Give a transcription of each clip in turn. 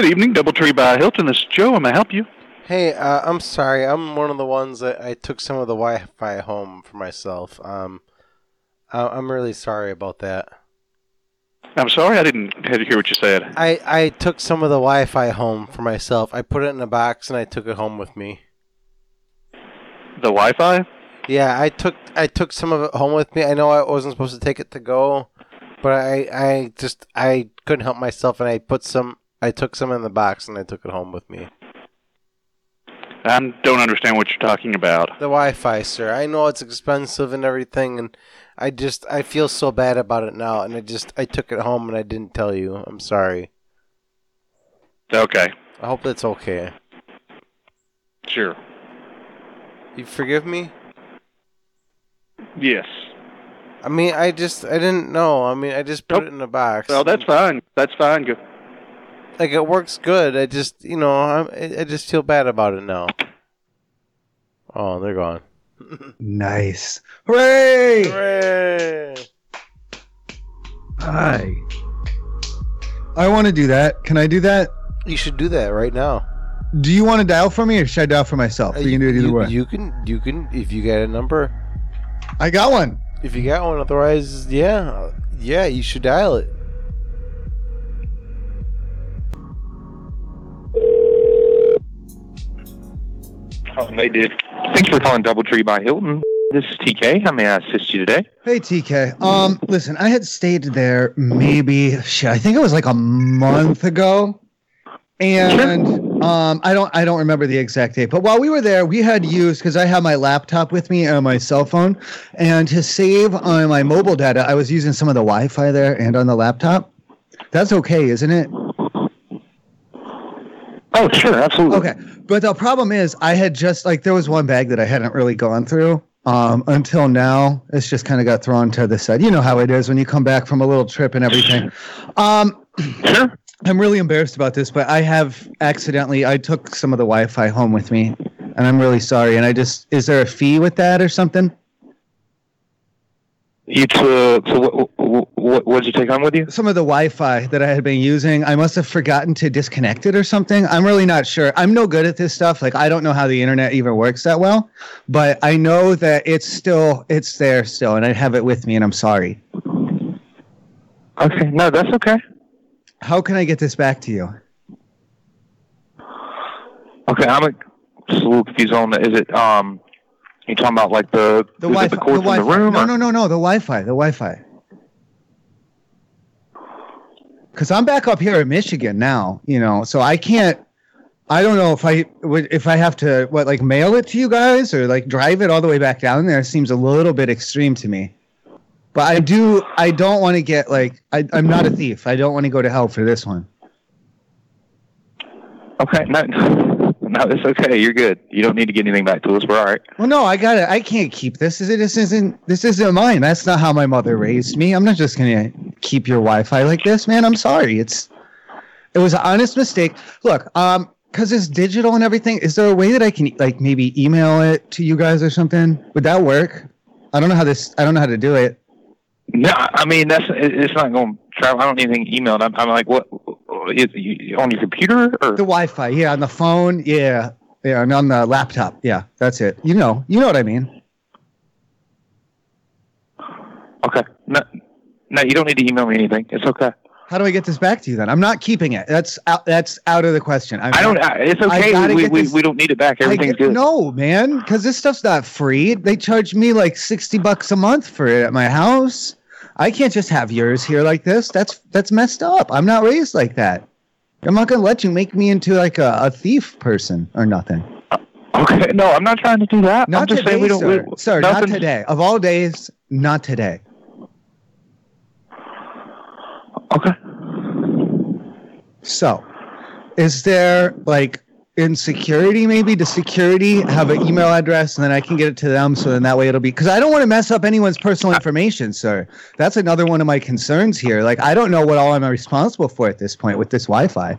Good evening, Doubletree by Hilton. This is Joe. I'm I help you? Hey, uh, I'm sorry. I'm one of the ones that I took some of the Wi-Fi home for myself. Um, I- I'm really sorry about that. I'm sorry, I didn't hear what you said. I, I took some of the Wi-Fi home for myself. I put it in a box and I took it home with me. The Wi-Fi? Yeah, I took I took some of it home with me. I know I wasn't supposed to take it to go, but I I just I couldn't help myself, and I put some. I took some in the box and I took it home with me. I don't understand what you're talking about. The Wi-Fi, sir. I know it's expensive and everything, and I just I feel so bad about it now, and I just I took it home and I didn't tell you. I'm sorry. Okay, I hope that's okay. sure. You forgive me? Yes. I mean, I just I didn't know. I mean, I just put Nope. it in a box. Well, that's fine. That's fine. Go- like it works good. I just you know I'm, I I just feel bad about it now. Oh, they're gone. Nice. Hooray! Hooray! Hi. I want to do that. Can I do that? You should do that right now. Do you want to dial for me or should I dial for myself? We uh, can do it either you, way. you can you can if you get a number. I got one. If you got one, otherwise, yeah, yeah, you should dial it. Oh, they did. Thanks for calling DoubleTree by Hilton. This is TK. How may I assist you today? Hey TK. Um, listen, I had stayed there maybe shit. I think it was like a month ago, and um, I don't I don't remember the exact date. But while we were there, we had used because I have my laptop with me and my cell phone, and to save on my mobile data, I was using some of the Wi-Fi there and on the laptop. That's okay, isn't it? Oh, sure, absolutely. Okay, but the problem is, I had just like there was one bag that I hadn't really gone through um, until now. It's just kind of got thrown to the side. You know how it is when you come back from a little trip and everything. Um, Sure. I'm really embarrassed about this, but I have accidentally I took some of the Wi-Fi home with me, and I'm really sorry. And I just is there a fee with that or something? It's uh, so what, what what did you take home with you? Some of the Wi-Fi that I had been using, I must have forgotten to disconnect it or something. I'm really not sure. I'm no good at this stuff. Like I don't know how the internet even works that well, but I know that it's still it's there still, and I have it with me, and I'm sorry. Okay, no, that's okay. How can I get this back to you? Okay, I'm a, just a little confused on that. Is it um, you talking about like the The Wi-Fi. it the cords the in the room? No, or- no, no, no. The Wi-Fi. The Wi-Fi. Because I'm back up here in Michigan now, you know, so I can't. I don't know if I would if I have to what like mail it to you guys or like drive it all the way back down there. Seems a little bit extreme to me. But I do. I don't want to get like. I, I'm not a thief. I don't want to go to hell for this one. Okay, no, no, it's okay. You're good. You don't need to get anything back to us. We're all right. Well, no, I got it. I can't keep this. This, is- this isn't. This isn't mine. That's not how my mother raised me. I'm not just gonna keep your Wi-Fi like this, man. I'm sorry. It's. It was an honest mistake. Look, um, because it's digital and everything. Is there a way that I can like maybe email it to you guys or something? Would that work? I don't know how this. I don't know how to do it. No, I mean that's it's not going to travel. I don't need anything emailed. I'm, I'm like, what? You, on your computer or? The Wi-Fi, yeah, on the phone, yeah, yeah, and on the laptop, yeah. That's it. You know, you know what I mean. Okay, no, no, you don't need to email me anything. It's okay. How do I get this back to you then? I'm not keeping it. That's out. That's out of the question. I'm I don't. I, uh, it's okay. We, we, this- we don't need it back. Everything's get- good. No, man, because this stuff's not free. They charge me like sixty bucks a month for it at my house. I can't just have yours here like this. That's that's messed up. I'm not raised like that. I'm not gonna let you make me into like a, a thief person or nothing. Uh, okay, no, I'm not trying to do that. Not I'm just today, saying we don't. sir. We, sir, not today. Of all days, not today. Okay. So, is there like in security maybe to security have an email address and then I can get it to them so then that way it'll be because I don't want to mess up anyone's personal information, sir. That's another one of my concerns here. Like I don't know what all I'm responsible for at this point with this Wi-Fi.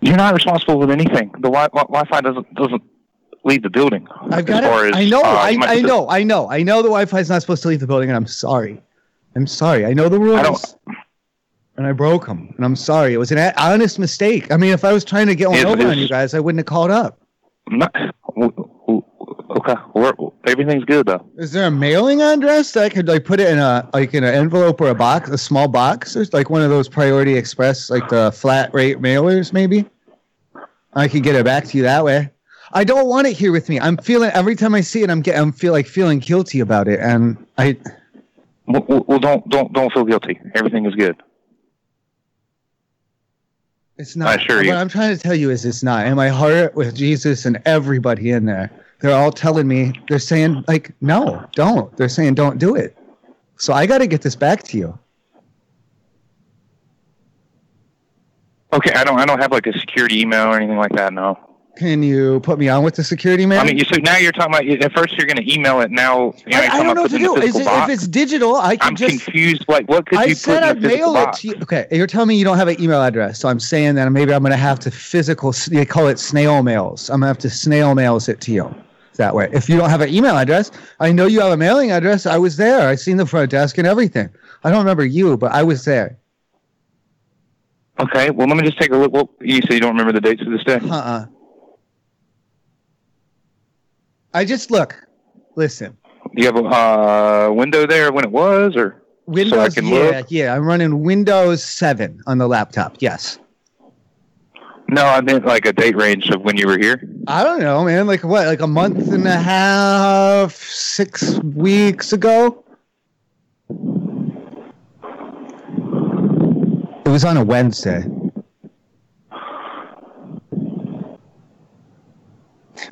You're not responsible with anything. The wi- wi- Wi-Fi doesn't doesn't leave the building. I've got it. as, I know. uh, I, I know. I know. I know the Wi-Fi is not supposed to leave the building, and I'm sorry. I'm sorry. I know the rules. And I broke them, and I'm sorry. It was an honest mistake. I mean, if I was trying to get one It's- over on you guys, I wouldn't have called up. No, w- w- okay, We're, everything's good though. Is there a mailing address that I could like put it in a like in an envelope or a box, a small box? There's like one of those Priority Express, like the flat rate mailers, maybe. I could get it back to you that way. I don't want it here with me. I'm feeling every time I see it, I'm get I'm feel like feeling guilty about it, and I well, well, don't don't don't feel guilty. Everything is good. It's not. Assure what you. I'm trying to tell you is it's not. And my heart with Jesus and everybody in there, they're all telling me, they're saying, like, no, don't. They're saying, don't do it. So I got to get this back to you. Okay, I don't I don't have like a security email or anything like that. No. Can you put me on with the security man? I mean, you so now you're talking about at first you're going to email it. Now, now I, you're I talking don't know what to it do. Is it, if it's digital, I can I'm just. confused. Like, what could I you said put in I'd mail it box? to you. Okay, you're telling me you don't have an email address, so I'm saying that maybe I'm going to have to physical. They call it snail mails. I'm going to have to snail mails it to you that way. If you don't have an email address, I know you have a mailing address. I was there. I seen the front desk and everything. I don't remember you, but I was there. Okay, well, let me just take a look. Well, you say you don't remember the dates of this day. Uh-uh. I just look. Listen. Do you have a uh, window there when it was, or Windows. can yeah, look? yeah. I'm running Windows 7 on the laptop. Yes. no? I meant like a date range of when you were here. I don't know, man. Like what? Like a month and a half, six weeks ago. It was on a Wednesday.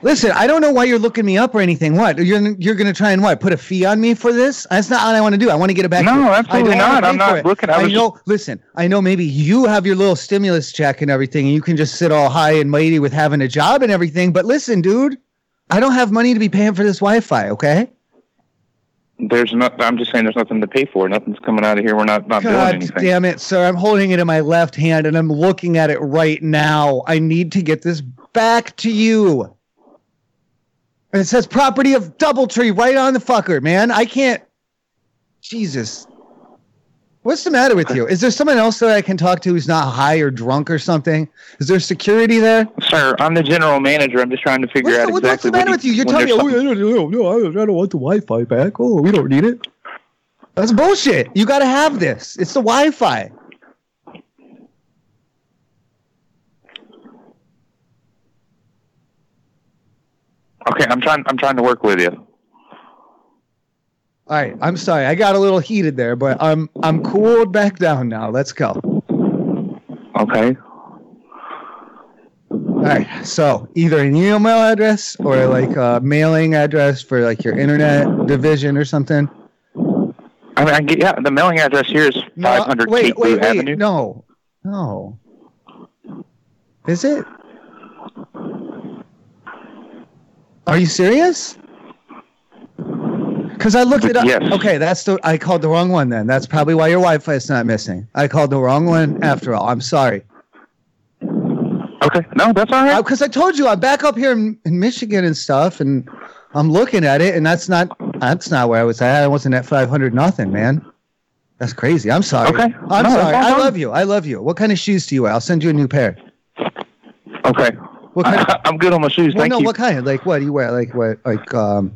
Listen, I don't know why you're looking me up or anything. What you're you're gonna try and what? Put a fee on me for this? That's not what I want to do. I want to get it back. No, to. Absolutely don't. I'm not looking- I I know. Listen, I know. Maybe you have your little stimulus check and everything, and you can just sit all high and mighty with having a job and everything. But listen, dude, I don't have money to be paying for this Wi-Fi. Okay. There's not. I'm just saying, there's nothing to pay for. Nothing's coming out of here. We're not not doing God anything. damn it, sir! I'm holding it in my left hand and I'm looking at it right now. I need to get this back to you. And it says property of DoubleTree right on the fucker, man. I can't. Jesus. What's the matter with you? Is there someone else that I can talk to who's not high or drunk or something? Is there security there? Sir, I'm the general manager. I'm just trying to figure What's out the, what's exactly the matter what with you? You're telling me, oh, I don't, no, no, I don't want the Wi-Fi back. Oh, we don't need it. That's bullshit. You got to have this. It's the Wi-Fi. Okay, I'm trying. I'm trying to work with you. All right, I'm sorry. I got a little heated there, but I'm I'm cooled back down now. Let's go. Okay. All right. So either an email address or like a mailing address for like your internet division or something. I mean, I get, yeah. The mailing address here is No, 500 wait, Cape wait, wait. Avenue. No, no. Is it? Are you serious? Because I looked it up. Yes. Okay, that's the. I called the wrong one. Then that's probably why your Wi-Fi is not missing. I called the wrong one. After all, I'm sorry. Okay. No, that's all right. Uh, because I told you I'm back up here in, in Michigan and stuff, and I'm looking at it, and that's not that's not where I was at. I wasn't at 500 nothing, man. That's crazy. I'm sorry. Okay. I'm No, sorry. I love you. I love you. What kind of shoes do you wear? I'll send you a new pair. okay. What kind I, am good on my shoes. well, Thank no, you. what kind? Like what do you wear? Like what? Like um,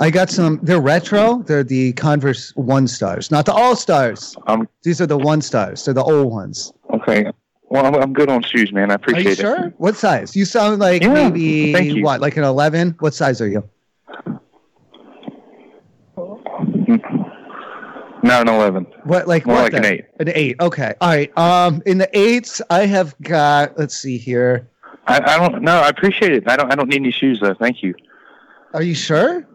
I got some. They're retro. They're the Converse One Stars, not the All Stars. Um. These are the One Stars. They're the old ones. Okay. Well, I'm, I'm good on shoes, man. I appreciate it. Are you it. sure? What size? You sound like Yeah, maybe what? Like an 11? What size are you? Not an 11. What like More what like an eight. An eight. Okay. All right. Um, in the eights, I have got. Let's see here. I, I don't. No, I appreciate it. I don't. I don't need any shoes though. Thank you. Are you sure?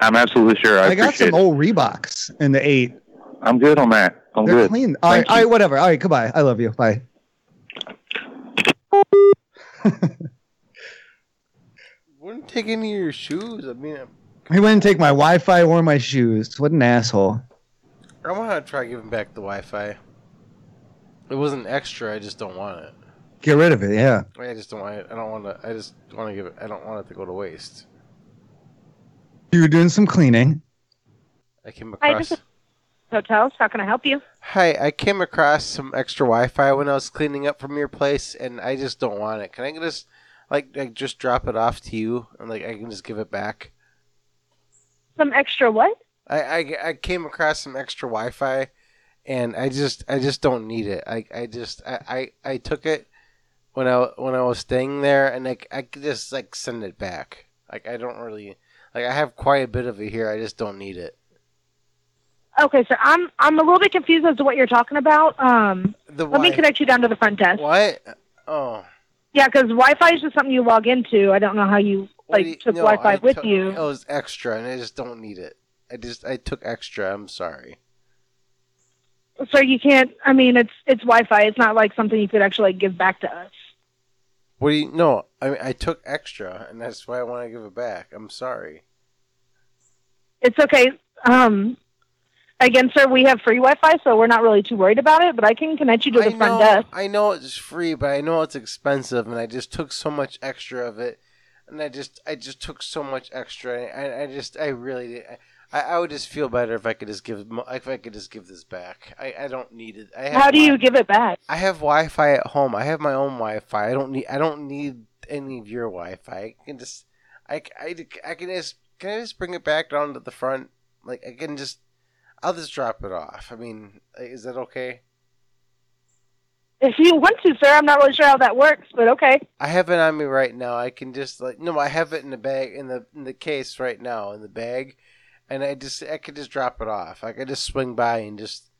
I'm absolutely sure. I, I, got some it. old Reeboks in the eight. I'm good on that. I'm They're good. clean. All right. Thank All you. right. Whatever. All right. Goodbye. I love you. Bye. Wouldn't take any of your shoes. I mean, He wouldn't take my Wi-Fi or my shoes. What an asshole. I want to try giving back the Wi-Fi. It wasn't extra. I just don't want it. Get rid of it. Yeah. I just don't want it. I don't want to. I just want to give it. I don't want it to go to waste. You were doing some cleaning. I came Hi, across. this is hotels. How can I help you? Hi, I came across some extra Wi-Fi when I was cleaning up from your place, and I just don't want it. Can I just like, like just drop it off to you, and like I can just give it back? Some extra what? I, I, I came across some extra Wi-Fi, and I just I just don't need it. I, I just I, I, I took it when I when I was staying there, and like I could just like send it back. Like I don't really like I have quite a bit of it here. I just don't need it. Okay, sir. I'm I'm a little bit confused as to what you're talking about. Um, The let me connect you down to the front desk. What? Oh. Yeah, because Wi-Fi is just something you log into. I don't know how you like you- took no, Wi-Fi I with took- you. It was extra, and I just don't need it. I just I took extra. I'm sorry. So you can't. I mean, it's it's Wi-Fi. It's not like something you could actually like, give back to us. What do you? No, I mean I took extra, and that's why I want to give it back. I'm sorry. It's okay. Um, again, sir, we have free Wi-Fi, so we're not really too worried about it. But I can connect you to the I front desk. I know it's free, but I know it's expensive, and I just took so much extra of it, and I just I just took so much extra. I I just I really I, I would just feel better if I could just give if I could just give this back. I, I don't need it. I have How do you give it back? I have Wi-Fi at home. I have my own Wi-Fi. I don't need I don't need any of your Wi-Fi. I can just I, I, I can just can I just bring it back down to the front? Like I can just I'll just drop it off. I mean, is that okay? If you want to, sir, I'm not really sure how that works, but okay. I have it on me right now. I can just like no, I have it in the bag in the in the case right now in the bag, and I just I could just drop it off. I could just swing by and just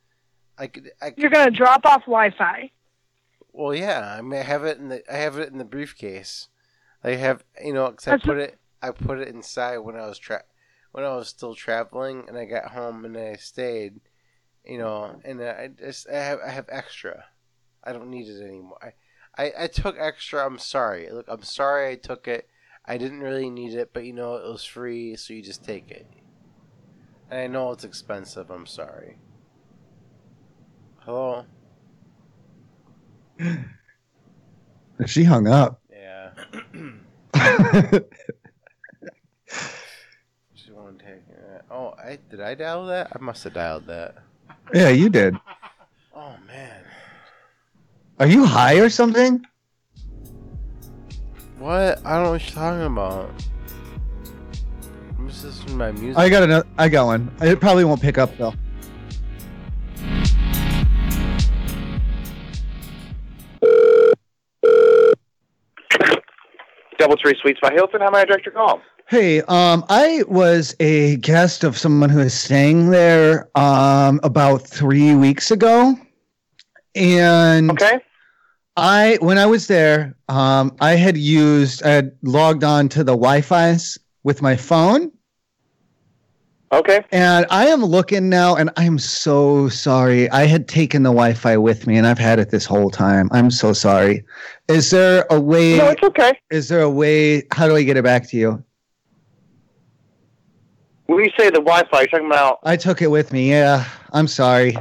I could I could, You're gonna drop off Wi-Fi. well yeah. I mean I have it in the I have it in the briefcase. I have you know 'cause I That's- put it I put it inside when I was tra- when I was still traveling and I got home and I stayed, you know, and I just I have I have extra. I don't need it anymore. I, I, I took extra. I'm sorry. Look, I'm sorry I took it. I didn't really need it, but you know it was free, so you just take it. I know it's expensive. I'm sorry. Hello. She hung up. Yeah. She won't take it. Oh, I did I dial that? I must have dialed that. yeah, you did. Oh man. Are you high or something? What? I don't know what you're talking about. This is my music. I got another. I got one. It probably won't pick up though. Double Tree Suites by Hilton. How may I direct your call? Hey, um, I was a guest of someone who is staying there um, about three weeks ago, and Okay. I when I was there, um, I had used I had logged on to the Wi-Fi's with my phone, Okay. and I am looking now, and I am so sorry. I had taken the Wi-Fi with me, and I've had it this whole time. I'm so sorry. Is there a way? No, it's okay. Is there a way? How do I get it back to you? When you say the Wi-Fi, you're talking about. I took it with me. Yeah, I'm sorry.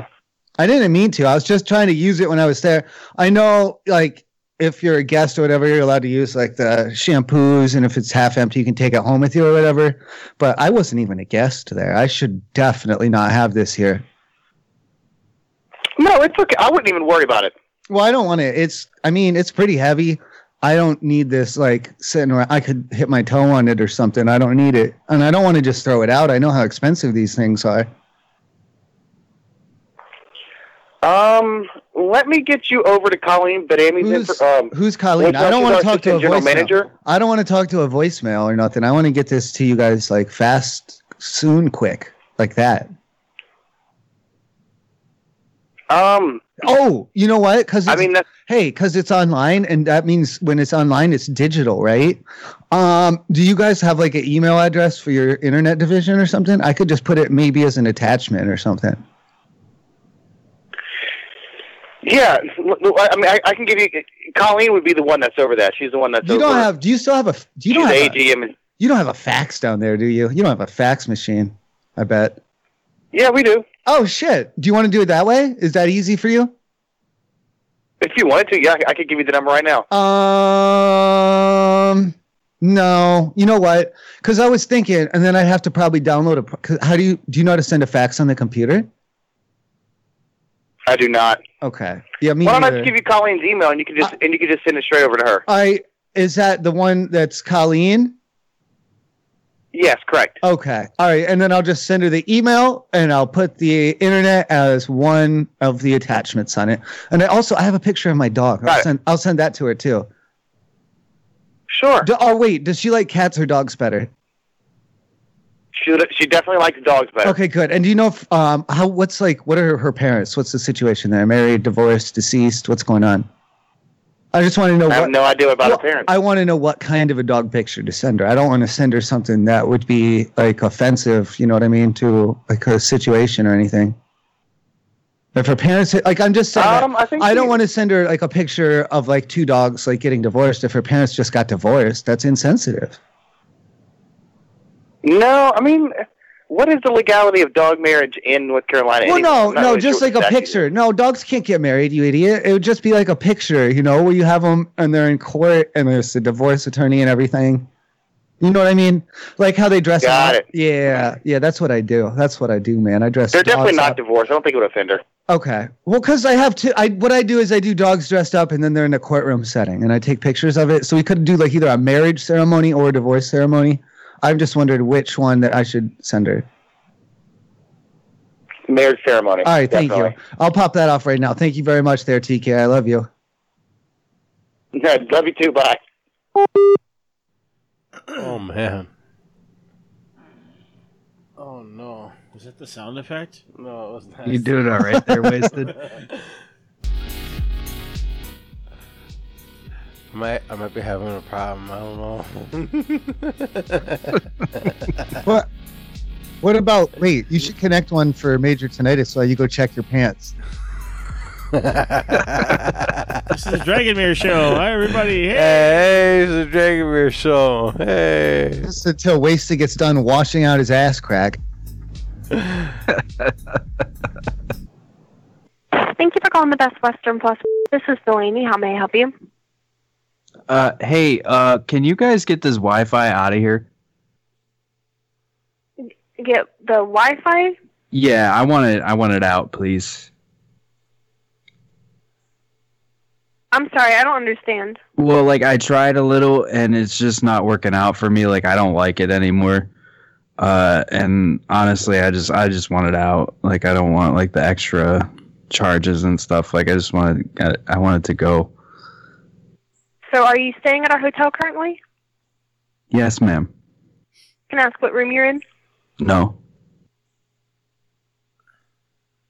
I didn't mean to. I was just trying to use it when I was there. I know, like, if you're a guest or whatever, you're allowed to use like the shampoos, and if it's half empty, you can take it home with you or whatever. But I wasn't even a guest there. I should definitely not have this here. No, it's okay. I wouldn't even worry about it. Well, I don't want it. It's. I mean, it's pretty heavy. I don't need this like sitting around. I could hit my toe on it or something. I don't need it, and I don't want to just throw it out. I know how expensive these things are. Um, let me get you over to Colleen Badami's. Who's, um, who's Colleen? I don't want to talk to a general voicemail. manager? I don't want to talk to a voicemail or nothing. I want to get this to you guys like fast, soon, quick, like that. um, Oh, you know what? Because I mean, hey, because it's online, and that means when it's online, it's digital, right? Um, do you guys have like an email address for your internet division or something? I could just put it maybe as an attachment or something. Yeah. I mean, I, I can give you. Colleen would be the one that's over that. She's the one that's You don't have? Do you still have a? Do you she's don't have? A, AGM. and- you don't have a fax down there, do you? You don't have a fax machine. I bet. Yeah, we do. Oh shit! Do you want to do it that way? Is that easy for you? If you wanted to, yeah, I could give you the number right now. Um, no. You know what? Because I was thinking, and then I'd have to probably download a. 'cause How do you do? You know how to send a fax on the computer? I do not. Okay. Yeah, me Why don't I just give you Colleen's email and you can just and you can just send it straight over to her. I is that the one that's Colleen? Yes, correct. Okay. All right. And then I'll just send her the email and I'll put the internet as one of the attachments on it. And I also I have a picture of my dog. Got I'll it. send I'll send that to her too. Sure. Do, oh wait, does she like cats or dogs better? She she definitely likes dogs better. Okay, good. And do you know if um how what's like what are her, parents? What's the situation there? Married, divorced, deceased? What's going on? I just want to know I have what no idea about well, her parents. I want to know what kind of a dog picture to send her. I don't want to send her something that would be like offensive, you know what I mean, to like a situation or anything. If her parents like I'm just saying Um, I I don't she- want to send her like a picture of like two dogs like getting divorced if her parents just got divorced. That's insensitive. No, I mean, what is the legality of dog marriage in North Carolina? Well, no, no, really just sure like a picture. is. No, dogs can't get married, you idiot. It would just be like a picture, you know, where you have them and they're in court and there's a divorce attorney and everything. You know what I mean? Like how they dress Got up. it. Yeah, yeah, that's what I do. That's what I do, man. I dress. Up. They're definitely not up. divorced. I don't think it would offend her. Okay. Well, because I have to. I what I do is I do dogs dressed up and then they're in a courtroom setting and I take pictures of it. So we could do like either a marriage ceremony or a divorce ceremony. I've just wondered which one that I should send her. Marriage ceremony. All right, thank definitely. you. I'll pop that off right now. Thank you very much, there, TK. I love you. Love you too. Bye. Oh man. Oh no. Was that the sound effect? No, it was not. You doing all right there, wasted. I might, I might be having a problem. I don't know. What? What about? Wait, you should connect one for major tinnitus so you go check your pants. This is the Dragonmere Show. Hi, everybody. Hey. hey, it's the Dragonmere Show. Hey. Just until Wasted gets done washing out his ass crack. Thank you for calling the Best Western Plus. This is Delaney. How may I help you? Uh, hey, uh, can you guys get this Wi-Fi out of here? Get the Wi-Fi? Yeah, I want it. I want it out, please. I'm sorry, I don't understand. Well, like I tried a little, and it's just not working out for me. Like I don't like it anymore. Uh, and honestly, I just I just want it out. Like I don't want like the extra charges and stuff. Like I just wanted I, I want it to go. So, are you staying at our hotel currently? Yes, ma'am. Can I ask what room you're in? No.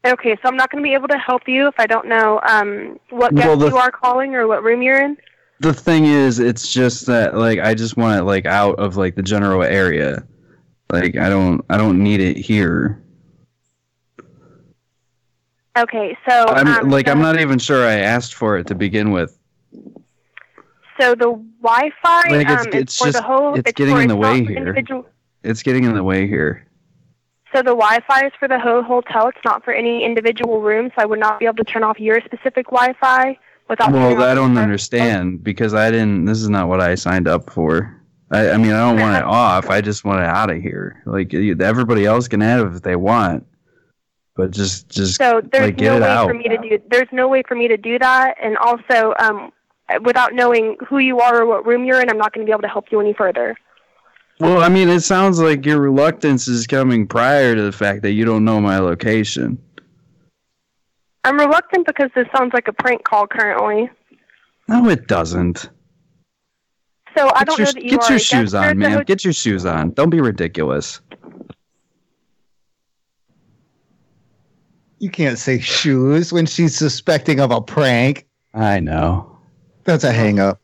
Okay, so I'm not going to be able to help you if I don't know um, what guest Well, you are calling or what room you're in. The thing is, it's just that like I just want it like out of like the general area. Like I don't I don't need it here. Okay, so I'm um, like the, I'm not even sure I asked for it to begin with. So the Wi-Fi Like, it's- um, it's just- the whole. it's getting in the way here. individual- It's getting in the way here. So the Wi-Fi is for the whole hotel. It's not for any individual room. So I would not be able to turn off your specific Wi-Fi without. Well, I don't understand because I didn't. This is not what I signed up for. I, I mean, I don't want it off. I just want it out of here. Like everybody else can have it if they want, but just just So there's like get no it way out. for me to do. There's no way for me to do that, and also, um, without knowing who you are or what room you're in, I'm not going to be able to help you any further. Well, I mean, it sounds like your reluctance is coming prior to the fact that you don't know my location. I'm reluctant because this sounds like a prank call currently. No, it doesn't. So I Get don't your, know that you get are your shoes on, man. hotel. Get your shoes on. Don't be ridiculous. You can't say shoes when she's suspecting of a prank. I know. That's a hang up.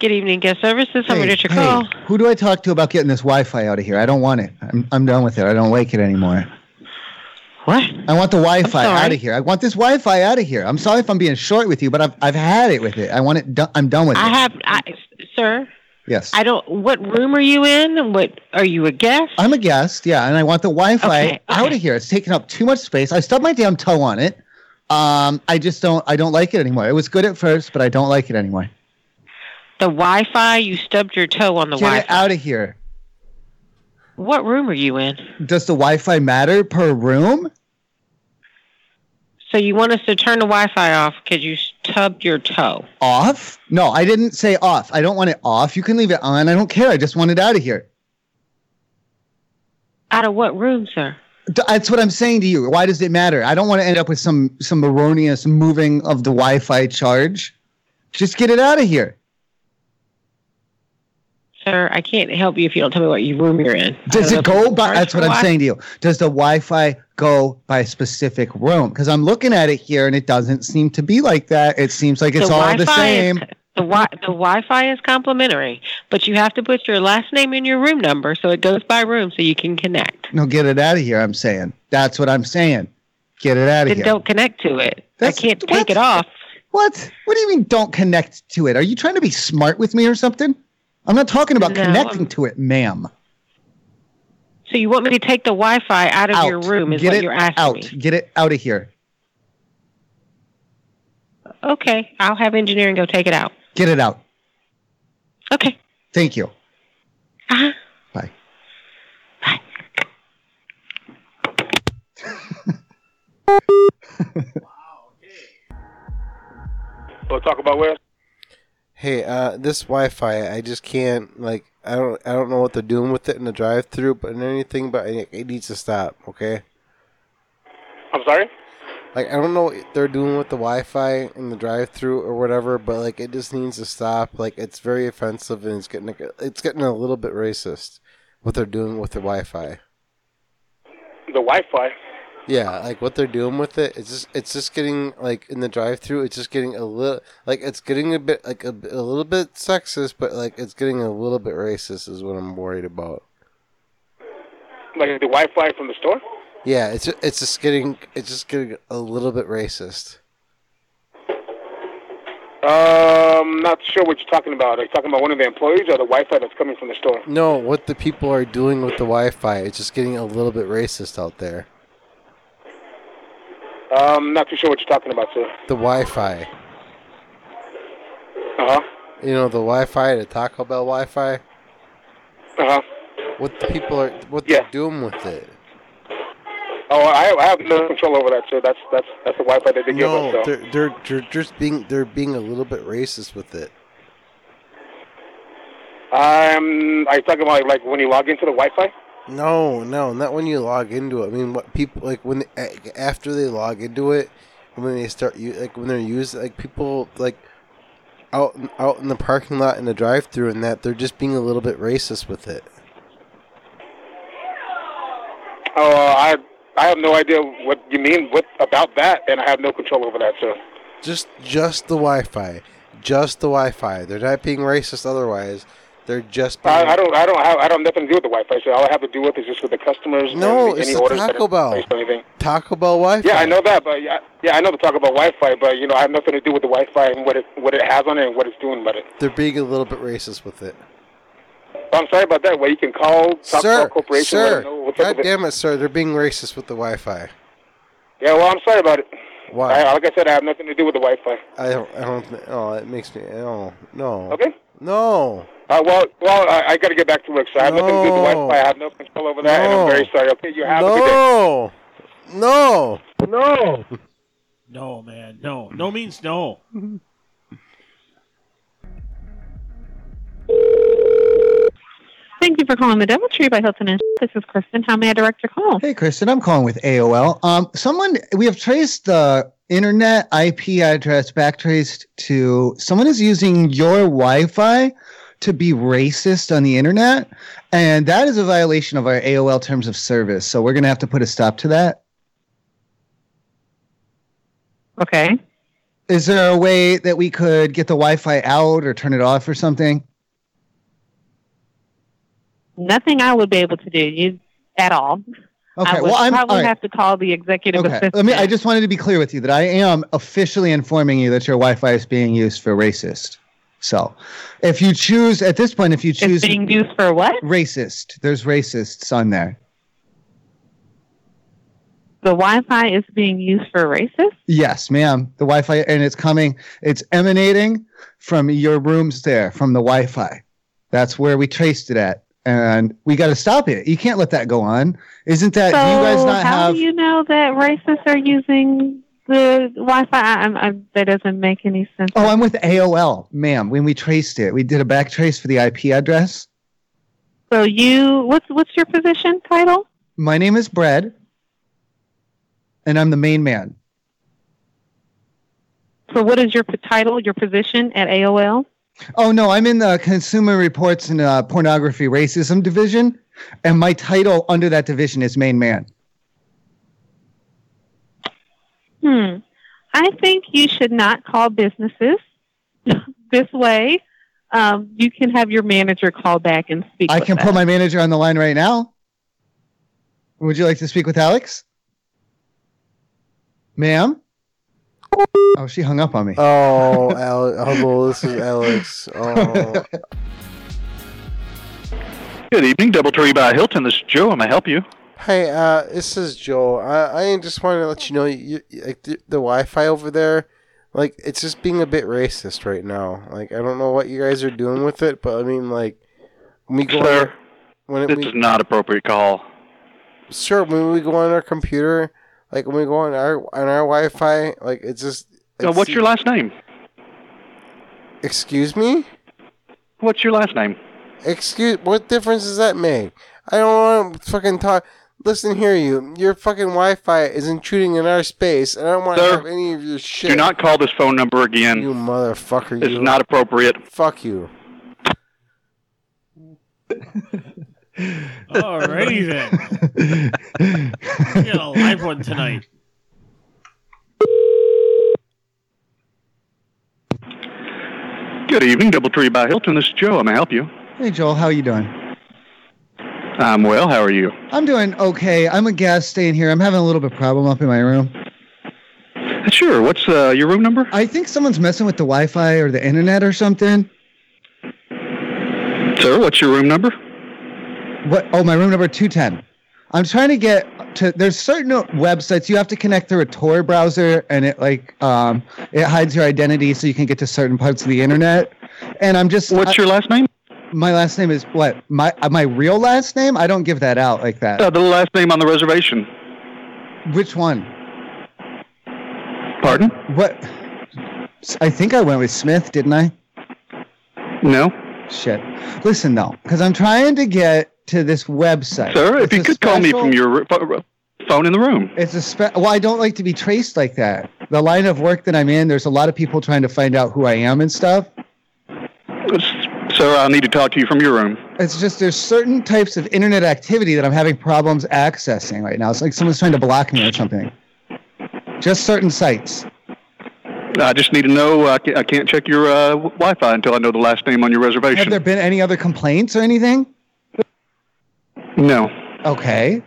Good evening, guest services. How Hey, direct your hey, call? who do I talk to about getting this Wi-Fi out of here? I don't want it. I'm, I'm done with it. I don't like it anymore. What? I want the Wi-Fi out of here. I want this Wi-Fi out of here. I'm sorry if I'm being short with you, but I've I've had it with it. I want it. Done. I'm done with I it. I have, I, sir. yes. I don't. What room are you in? What are you a guest? I'm a guest, yeah, and I want the Wi-Fi Okay, out of here. It's taking up too much space. I stubbed my damn toe on it. Um, I just don't. I don't like it anymore. It was good at first, but I don't like it anymore. The Wi-Fi. You stubbed your toe on the Get Wi-Fi. Get out of here. What room are you in? Does the Wi-Fi matter per room? So you want us to turn the Wi-Fi off because you stubbed your toe? Off? No, I didn't say off. I don't want it off. You can leave it on. I don't care. I just want it out of here. Out of what room, sir? That's what I'm saying to you. Why does it matter? I don't want to end up with some some erroneous moving of the Wi-Fi charge. Just get it out of here. Sir, I can't help you if you don't tell me what your room you're in. Does it go by? That's what I'm saying to you. Does the Wi-Fi go by a specific room? Because I'm looking at it here, and it doesn't seem to be like that. It seems like it's The all the Wi-Fi same. Is, the, wi- the Wi-Fi is complimentary, but you have to put your last name and your room number, so it goes by room, so you can connect. No, get it out of here. I'm saying. That's what I'm saying. Get it out of Then here. don't connect to it. That's- I can't take it off. What? What do you mean? Don't connect to it? Are you trying to be smart with me or something? I'm not talking about No, connecting I'm- to it, ma'am. So you want me to take the Wi-Fi out of your room? Is Get what it you're asking out. me? Get it out of here. Okay, I'll have engineering go take it out. Get it out. Okay. Thank you. Uh-huh. Bye. Bye. We'll talk about where. Hey, uh, this Wi-Fi, I just can't like. I don't. I don't know what they're doing with it in the drive-through, but anything. But it, it needs to stop. Okay. I'm sorry. Like I don't know what they're doing with the Wi-Fi in the drive-through or whatever, but like it just needs to stop. Like it's very offensive and it's getting it's getting a little bit racist. What they're doing with the Wi-Fi. The Wi-Fi. Yeah, like what they're doing with it, it's just it's just getting like in the drive-through, it's just getting a little like it's getting a bit like a, a little bit sexist, but like it's getting a little bit racist is what I'm worried about. Like the Wi-Fi from the store. Yeah, it's it's just getting it's just getting a little bit racist. Um, not sure what you're talking about. Are you talking about one of the employees or the Wi-Fi that's coming from the store? No, what the people are doing with the Wi-Fi, it's just getting a little bit racist out there. Um, not too sure what you're talking about, sir. The Wi-Fi, Uh huh. you know, the Wi-Fi, the Taco Bell Wi-Fi. Uh huh. What the people are what Yeah. they're doing with it. Oh, I, I have no control over that, So That's that's that's the Wi-Fi that they give No, us. So. they're, they're they're just being they're being a little bit racist with it. Um, are you talking about like when you log into the Wi-Fi? No, no, not when you log into it. I mean, what people like when they, after they log into it, when they start you like when they're used like people like out out in the parking lot in the drive-through and that they're just being a little bit racist with it. Oh, I I have no idea what you mean with about that, and I have no control over that, sir. Just just the Wi-Fi, just the Wi-Fi. They're not being racist otherwise. They're just being, I, I don't I don't have I don't have nothing to do with the Wi-Fi, so all I have to do with is just with the customers. No, and it's any the Taco Bell. Taco Bell Wi-Fi. Yeah, I know that, but yeah, yeah, I know to talk about Wi-Fi, but you know, I have nothing to do with the Wi-Fi and what it what it has on it and what it's doing about it. They're being a little bit racist with it. So I'm sorry about that. Well, you can call Taco sir, Bell Corporation. sir, what's God with damn it, sir! They're being racist with the Wi-Fi. Yeah, well, I'm sorry about it. Why? I, like I said, I have nothing to do with the Wi-Fi. I don't. I don't. Th- oh, it makes me. Oh no. Okay. No. Uh, well, well, I, I got to get back to work, so I have nothing to do with the No. Wi-Fi. I have no control over that, and No. I'm very sorry. Okay, you have a good day. No. No. No. No, man. No. No means no. Thank you for calling the Doubletree by Hilton and This is Kristen. How may I direct your call? Hey, Kristen, I'm calling with AOL. Um, someone we have traced the internet IP address backtraced to someone is using your Wi-Fi to be racist on the internet, and that is a violation of our AOL terms of service. So we're gonna have to put a stop to that. Okay. Is there a way that we could get the Wi-Fi out or turn it off or something? Nothing I would be able to do at all. Okay, I would well, I'm probably right. have to call the executive Okay, assistant. let me. I just wanted to be clear with you that I am officially informing you that your Wi-Fi is being used for racist. So, if you choose at this point, if you choose it's being used for what? racist, there's racists on there. The Wi-Fi is being used for racist. Yes, ma'am. The Wi-Fi, and it's coming. It's emanating from your rooms there, from the Wi-Fi. That's where we traced it at, and we got to stop it. You can't let that go on. Isn't that? so do you guys not how have? do you know that racists are using the Wi-Fi? I, I'm- that doesn't make any sense. Oh, I'm with AOL, ma'am. When we traced it, we did a back trace for the IP address. So you, what's what's your position title? My name is Brad, and I'm the main man. So what is your p- title, your position at AOL? Oh no, I'm in the Consumer Reports and uh, Pornography Racism division, and my title under that division is main man. Hmm. I think you should not call businesses this way. Um, you can have your manager call back and speak. I can them. put my manager on the line right now. Would you like to speak with Alex? Ma'am? Oh, she hung up on me. Oh, Alex. Hello, this is Alex. Oh. Good evening, DoubleTree by Hilton. This is Joe. Am I help you? Hey, uh, this is Joe. I, I just wanted to let you know, you, you- like the, the Wi-Fi over there, like it's just being a bit racist right now. Like I don't know what you guys are doing with it, but I mean, like when we go Sir, on, when This we, is not appropriate call. sure when we go on our computer, like when we go on our on our Wi-Fi, like it's just. Uh, what's your last name? Excuse me. What's your last name? Excuse. What difference does that make? I don't want to fucking talk. Listen here, you. Your fucking Wi-Fi is intruding in our space, and I don't want to have any of your shit. Do not call this phone number again. You motherfucker. It's you. not appropriate. Fuck you. Alrighty then. we got a live one tonight. Good evening, DoubleTree by Hilton. This is Joe. I'm gonna help you? Hey, Joel, how are you doing? I'm well. How are you? I'm doing okay. I'm a guest staying here. I'm having a little bit of problem up in my room. Sure. What's uh, your room number? I think someone's messing with the Wi-Fi or the internet or something. Sir, what's your room number? What? Oh, my room number two ten. I'm trying to get to. There's certain websites you have to connect through a Tor browser, and it like um it hides your identity so you can get to certain parts of the internet. And I'm just. What's your last name? My last name is what? My uh, my real last name? I don't give that out like that. Uh, the last name on the reservation. Which one? Pardon? What? I think I went with Smith, didn't I? No. Shit. Listen though, because I'm trying to get to this website. Sir, if you could call me from your phone in the room. It's a spe- well, I don't like to be traced like that. The line of work that I'm in, there's a lot of people trying to find out who I am and stuff. Sir, I'll need to talk to you from your room. It's just there's certain types of internet activity that I'm having problems accessing right now. It's like someone's trying to block me or something. Just certain sites. I just need to know. Uh, I can't check your uh, Wi-Fi until I know the last name on your reservation. Have there been any other complaints or anything? No. Okay.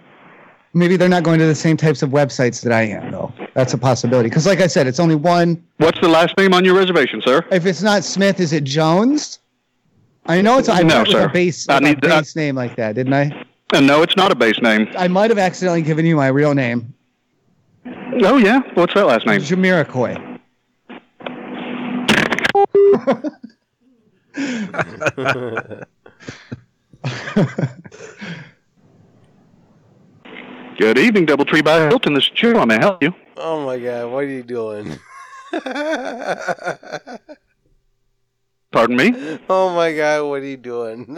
Maybe they're not going to the same types of websites that I am, though. That's a possibility. Because, like I said, it's only one. What's the last name on your reservation, sir? If it's not Smith, is it Jones? I know it's I No, sir. a base, I with a need to- name like that, didn't I? Uh, no, it's not a base name. I might have accidentally given you my real name. Oh yeah. What's that last name? Jamiroquai. Good evening, DoubleTree by Hilton. This is Joe. I may help you. Oh my god, what are you doing? Pardon me. oh my god, what are you doing?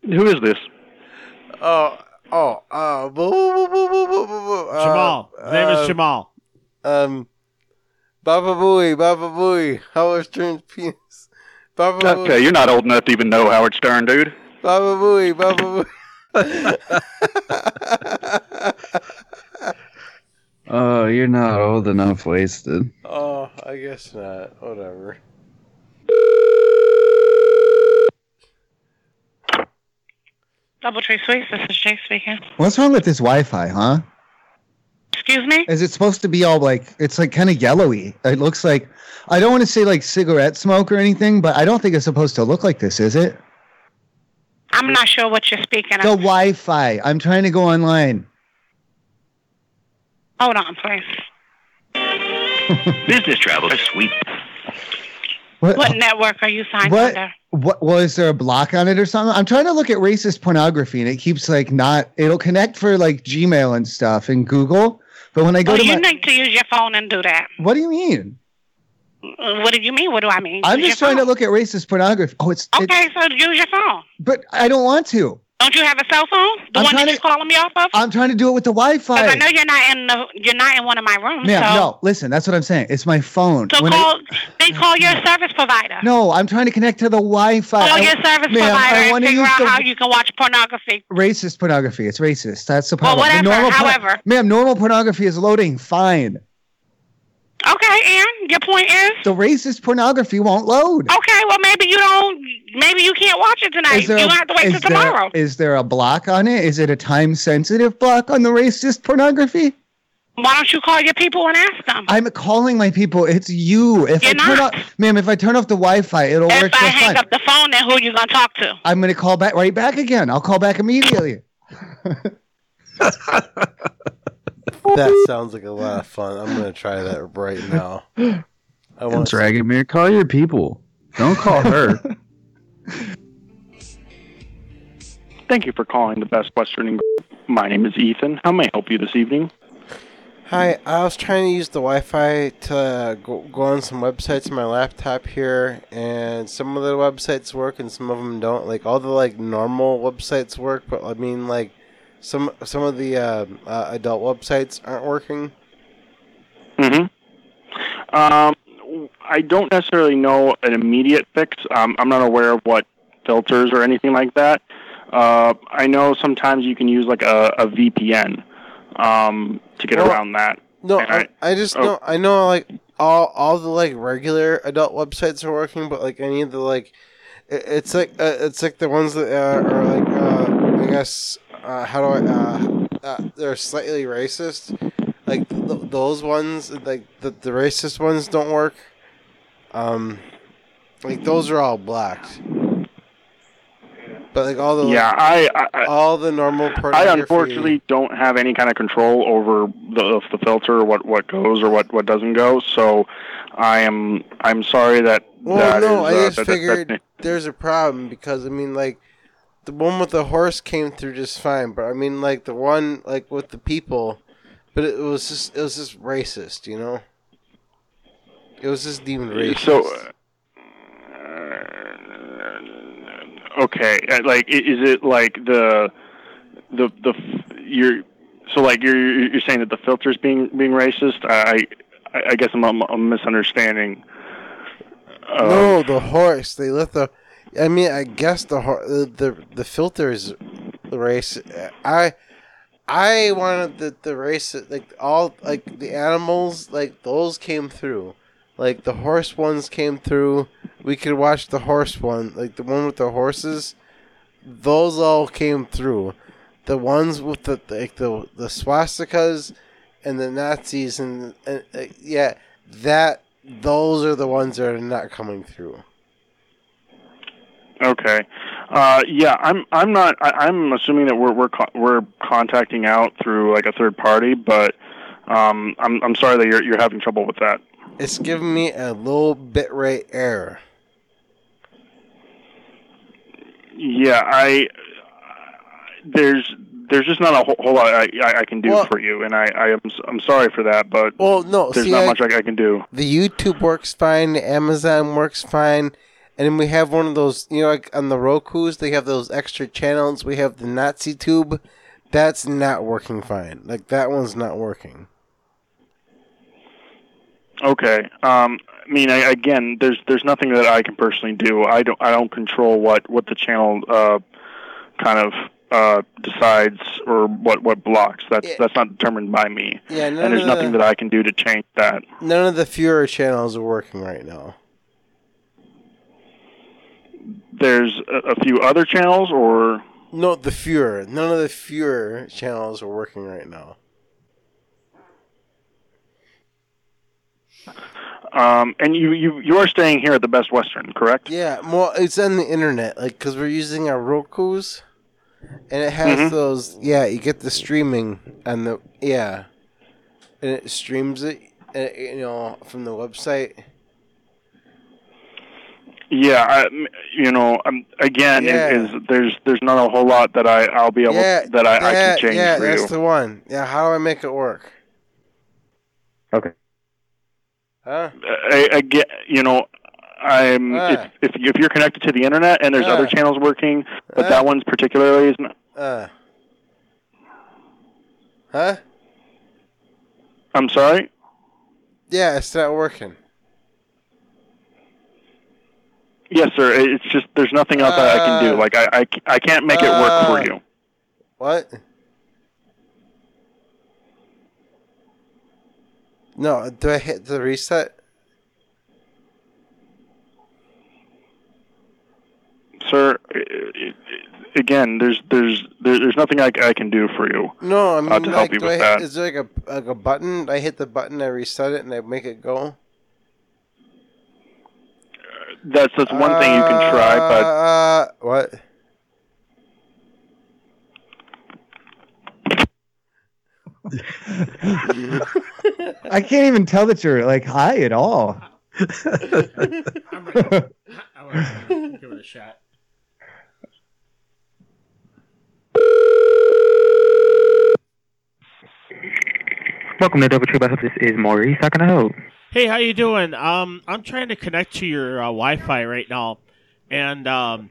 Who is this? oh, oh, uh, boo, boo, boo, boo, boo, boo, boo. Uh, Jamal. His name is uh, Jamal. Um, Baba Booey, Baba Booey, Howard Stern's penis. Baba Booey, Okay, you're not old enough to even know Howard Stern, dude. Baba Booey, Baba Booey. Oh, you're not old enough, wasted. oh, I guess not. Whatever. Double Tree Suites, this is Jay speaking. What's wrong with this Wi-Fi, huh? Excuse me? Is it supposed to be all like it's like kind of yellowy? It looks like I don't want to say like cigarette smoke or anything, but I don't think it's supposed to look like this, is it? I'm not sure what you're speaking The of. Wi-Fi. I'm trying to go online. Hold on, please. Business travel is sweet. What? What network are you signed What? under? What was there a block on it or something? I'm trying to look at racist pornography and it keeps like not. It'll connect for like Gmail and stuff and Google, but when I go Oh, to you my, need to use your phone and do that. what do you mean? What do you mean? What do I mean? I'm Use just trying to look at racist pornography. Oh, it's, it's Okay, so use your phone. but I don't want to. Don't you have a cell phone? The I'm one trying that to- you're calling me off of? I'm trying to do it with the Wi-Fi. I know you're not in the you're not in one of my rooms. Ma'am, so no, listen, that's what I'm saying. It's my phone. so When I- call then call your service provider. no, I'm trying to connect to the Wi-Fi. Call I- your service ma'am, provider I and figure out the how you can watch pornography. racist pornography. It's racist. That's the Well, problem. The normal however. ma'am, normal pornography is loading fine. Okay, and your point is The racist pornography won't load. okay. Well, maybe you don't. Maybe you can't watch it tonight. Is there, You have to wait is till there- tomorrow. is there a block on it? Is it a time sensitive block on the racist pornography? Why don't you call your people and ask them? I'm calling my people. It's you. If You're I turn not. off, ma'am, if I turn off the Wi-Fi, it'll if work I hang fine. up the phone, then who are you gonna talk to? I'm gonna call back right back again. I'll call back immediately. That sounds like a lot of fun. I'm gonna try that right now. I want Dragomir, call your people. Don't call her. Thank you for calling the Best Western. Eng- My name is Ethan. How may I help you this evening? Hi, I was trying to use the Wi-Fi to uh, go, go on some websites on my laptop here, and some of the websites work and some of them don't. Like all the like normal websites work, but I mean like some some of the uh, uh, adult websites aren't working. hmm Um, I don't necessarily know an immediate fix. Um, I'm not aware of what filters or anything like that. Uh, I know sometimes you can use like a, a VPN um, to get Well, around that. No, I, I just oh. know I know like all all the like regular adult websites are working, but like any of the like it, it's like uh, it's like the ones that uh, are like uh, I guess uh, how do I uh, uh, they're slightly racist. Like th- those ones, like the the racist ones don't work. Um, like those are all blocked. But like all the Yeah, I, I, I all the normal I unfortunately don't have any kind of control over the the filter, what what goes or what what doesn't go. So I am I'm sorry that Well, that no, is, I uh, just that- that- figured that- there's a problem because I mean, like, the one with the horse came through just fine, but I mean, like the one like with the people, but it was just it was just racist, you know. It was just deemed racist. So, okay, uh, like is it like the the the you're so like you're you're saying that the filter's being being racist? I I, I guess I'm, I'm, I'm misunderstanding. Uh, no, the horse. They let the. I mean, I guess the the the, the filter is race. I I wanted the the race like all like the animals like those came through, like the horse ones came through. We could watch the horse one, like the one with the horses. Those all came through. The ones with the like the the swastikas and the Nazis and, and uh, yeah, that those are the ones that are not coming through. Okay. Uh, yeah, I'm. I'm not. I, I'm assuming that we're we're co- we're contacting out through like a third party, but um, I'm I'm sorry that you're you're having trouble with that. It's giving me a low bitrate error. Yeah, I. There's there's just not a whole, whole lot I, I, I can do Well- for you, and I, I am I'm sorry for that, but Well, no, there's see, not I- much I, I can do. The YouTube works fine. The Amazon works fine. And then we have one of those, you know, like on the Roku's, they have those extra channels. We have the Nazi tube. That's not working fine. Like that one's not working. Okay. Um, I mean, I, again, there's there's nothing that I can personally do. I don't I don't control what what the channel uh, kind of uh, decides or what what blocks. That's that's not determined by me. Yeah, and there's nothing the- that I can do to change that. None of the Fuhrer channels are working right now. There's a, a few other channels, or No, the fewer. None of the fewer channels are working right now. um, and you you you are staying here at the Best Western, correct? Yeah, well, it's on the internet, like because we're using our Roku's, and it has Mhm. those. Yeah, you get the streaming and the yeah, and it streams it, uh, you know, from the website. Yeah, I, you know, um, again, Yeah. is there's there's not a whole lot that I I'll be able yeah, that I, I can that- change Yeah, for that's you. the one. Yeah, how do I make it work? Okay. Huh? I, again, you know, I'm Ah. if, if if you're connected to the internet and there's Ah. other channels working, but Ah. that one's particularly isn't. Uh. Huh? I'm sorry. Yeah, it's not working. Yes, sir. It's just there's nothing else that I can do. Ah. Like I can't make it work for you. What? No, do I hit the reset? sir. i- i- Again, there's there's there's nothing I, I can do for you. No, I mean, uh, to help like, you do with I that. is there like a like a button? I hit the button, I reset it, and I make it go. That's that's one thing you can try, but Uh, what? I can't even tell that you're like high at all. I'm ready. I want to give it a shot. Welcome to Double Tree by Hope. This is Maurice. How can I help? Hey, how you doing? Um, I'm trying to connect to your uh, Wi-Fi right now, and um,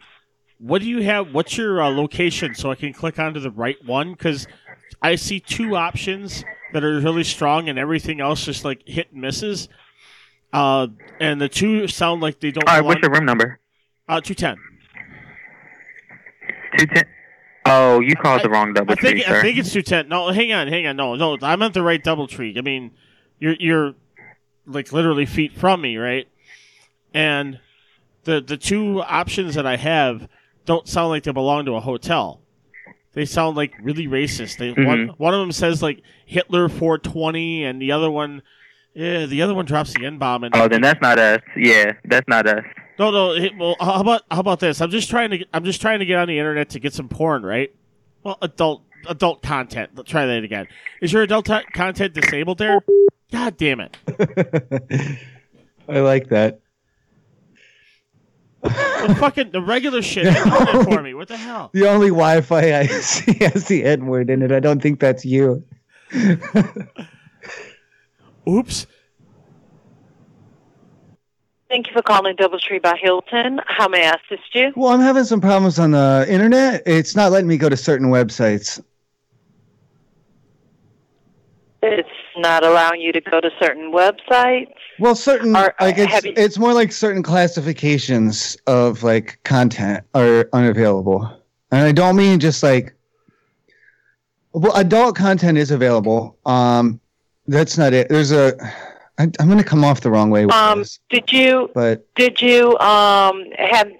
what do you have? What's your uh, location so I can click onto the right one? Because I see two options that are really strong, and everything else just like hit and misses. Uh, and the two sound like they don't. All right, belong- what's your room number? Uh, two ten. Two ten. Oh, you called the wrong double I think tree, I think it's two ten. No, hang on, hang on. No, no, I meant the right double tree. I mean, you're you're like literally feet from me, right? And the the two options that I have don't sound like they belong to a hotel. They sound like really racist. They one Mhm. one of them says like Hitler 420, and the other one, yeah, the other one drops the N bomb. And oh, then that's not us. Yeah, that's not us. no, no. It, well, how about how about this? I'm just trying to I'm just trying to get on the internet to get some porn, right? Well, adult adult content. Let's try that again. Is your adult t- content disabled there? God damn it! I like that. The fucking the regular shit ain't doing for me. What the hell? The only Wi-Fi I see has the N word in it. I don't think that's you. Oops. Thank you for calling Doubletree by Hilton. How may I assist you? Well, I'm having some problems on the internet. It's not letting me go to certain websites. It's not allowing you to go to certain websites. Well, certain Are- like it's you- it's more like certain classifications of like content are unavailable, and I don't mean just like. Well, adult content is available. Um, that's not it. There's a. I, I'm going to come off the wrong way with Um, this, did you but did you um have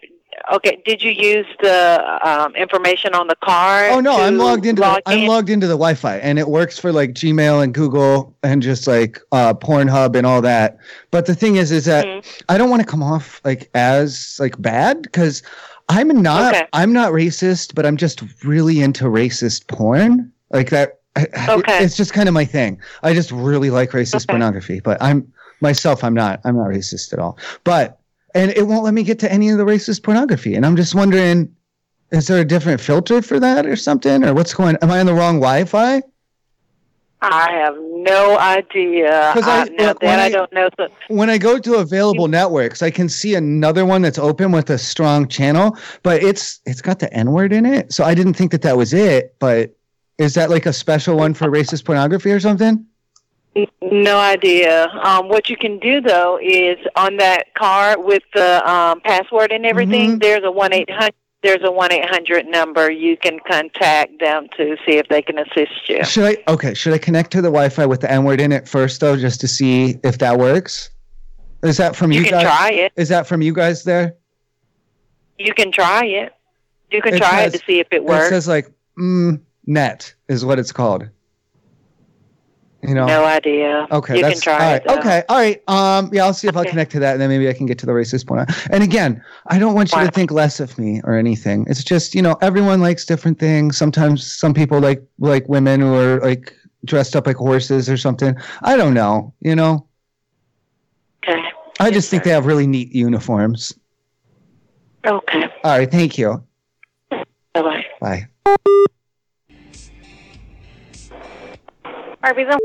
okay? Did you use the um, information on the card? oh no, I'm logged into log the, I'm logged into the Wi-Fi, and it works for like Gmail and Google and just like uh, Pornhub and all that. But the thing is, is that Mm-hmm. I don't want to come off like as like bad because I'm not Okay. I'm not racist, but I'm just really into racist porn. Like that. Okay. it's just kind of my thing. I just really like racist pornography, but I'm myself. I'm not. I'm not racist at all. But and it won't let me get to any of the racist pornography, and I'm just wondering. Is there a different filter for that or something? Or what's going Am I on the wrong Wi Fi? I have no idea. Uh, 'Cause I- I, when that I, I- don't know. So, when I go to available networks, I can see another one that's open with a strong channel, but it's it's got the N word in it. So I didn't think that that was it. But is that like a special one for racist pornography or something? No idea. Um, what you can do though is on that card with the um, password and everything. Mm-hmm. There's a one eight hundred. There's a one eight hundred number you can contact them to see if they can assist you. Should I okay? Should I connect to the Wi-Fi with the N word in it first though, just to see if that works? Is that from you, You can guys? try it. Is that from you guys there? You can try it. You can It try says- it to see if it works. It says like mm, net is what it's called. You know. no idea. Okay, you that's can try all right. it. though. Okay, all right. Um, yeah, I'll see if I'll connect to that, and then maybe I can get to the racist point. And again, I don't want you to think less of me or anything. It's just you know everyone likes different things. Sometimes some people like like women who are like dressed up like horses or something. I don't know. You know. Okay. I just think they have really neat uniforms. Okay. All right. Thank you. Bye bye. Bye. Arby's and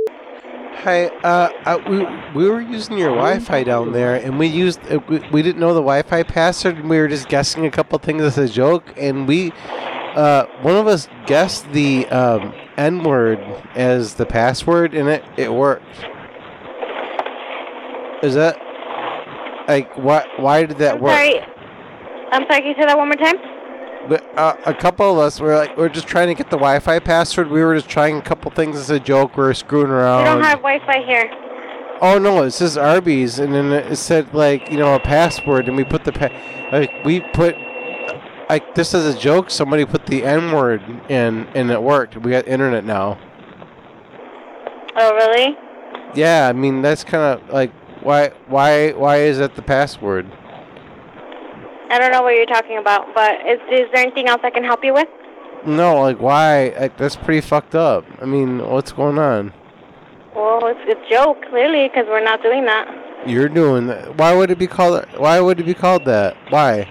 Hi, uh, uh, we we were using your Wi-Fi down there, and we used uh, we, we didn't know the Wi-Fi password, and we were just guessing a couple things as a joke, and we, uh, one of us guessed the um, N word as the password, and it it worked. Is that like why why did that work? Sorry. I'm sorry, can you say that one more time? Uh, a couple of us were like, we're just trying to get the Wi-Fi password. We were just trying a couple things as a joke. We were screwing around. we don't have Wi-Fi here. Oh no, it says Arby's, and then it said like you know a password, and we put the pa- like we put like this as a joke. Somebody put the N word in, and it worked. We got internet now. Oh, really? Yeah, I mean that's kind of like why why why is that the password? I don't know what you're talking about, but is, is there anything else I can help you with? No, like why? Like that's pretty fucked up. I mean, what's going on? Well, it's a joke, clearly, because we're not doing that. You're doing that. Why would it be called? Why would it be called that? Why?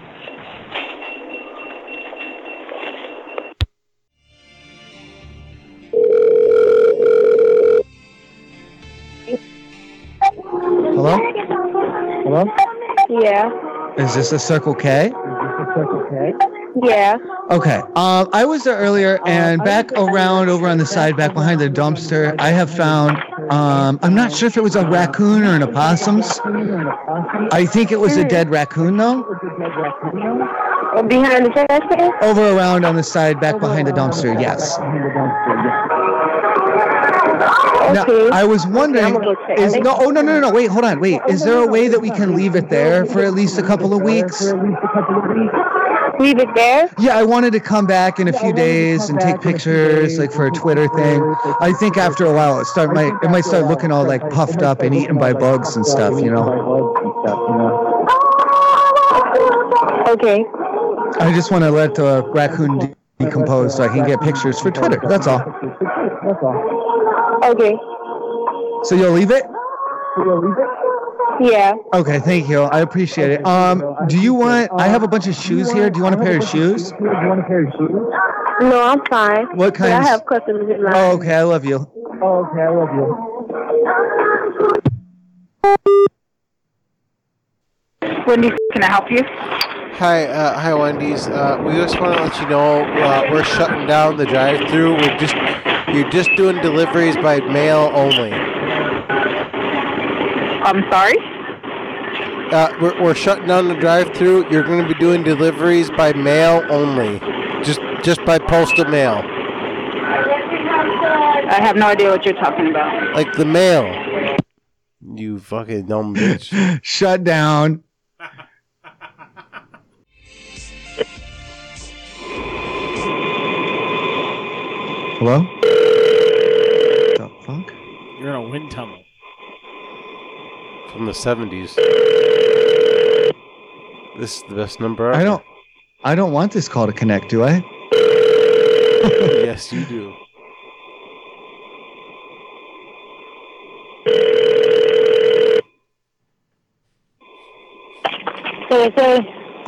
Hello? Hello? Yeah. Is this a Circle K? Yeah. Okay. Um, I was there earlier, and back around over on the side, back behind the dumpster, I have found. Um, I'm not sure if it was a raccoon or an opossums. I think it was a dead raccoon, though. Behind the trash Over around on the side, back behind the dumpster. Yes. Now, I was wondering, is no, oh no, no, no, no, wait, hold on, wait. Is there a way that we can leave it there for at least a couple of weeks? Leave it there? Yeah, I wanted to come back in a few days and take pictures, like for a Twitter thing. I think after a while, it start might it might start looking all like puffed up and eaten by bugs and stuff, you know. Okay. I just want to let the raccoon decompose so I can get pictures for Twitter. That's all. That's all. Okay. So you'll leave it? Yeah. Okay, thank you. I appreciate it. Um, do you want? I have a bunch of shoes here. Do you want a pair of shoes? No, I'm fine. What kind? I kinds? have customers in mind. Oh, okay. I love you. Oh, okay, I love you. Wendy, can I help you? Hi, uh, hi, Wendy's. Uh, we just want to let you know uh, we're shutting down the drive-through. We're just you're just doing deliveries by mail only. I'm sorry. Uh, we're, we're shutting down the drive-through. You're going to be doing deliveries by mail only, just just by postal mail, I have no idea what you're talking about. like the mail. You fucking dumb bitch. Shut down. Hello? The fuck? You're in a wind tunnel. From the '70s. This is the best number. I don't. I don't want this call to connect, do I? yes, you do.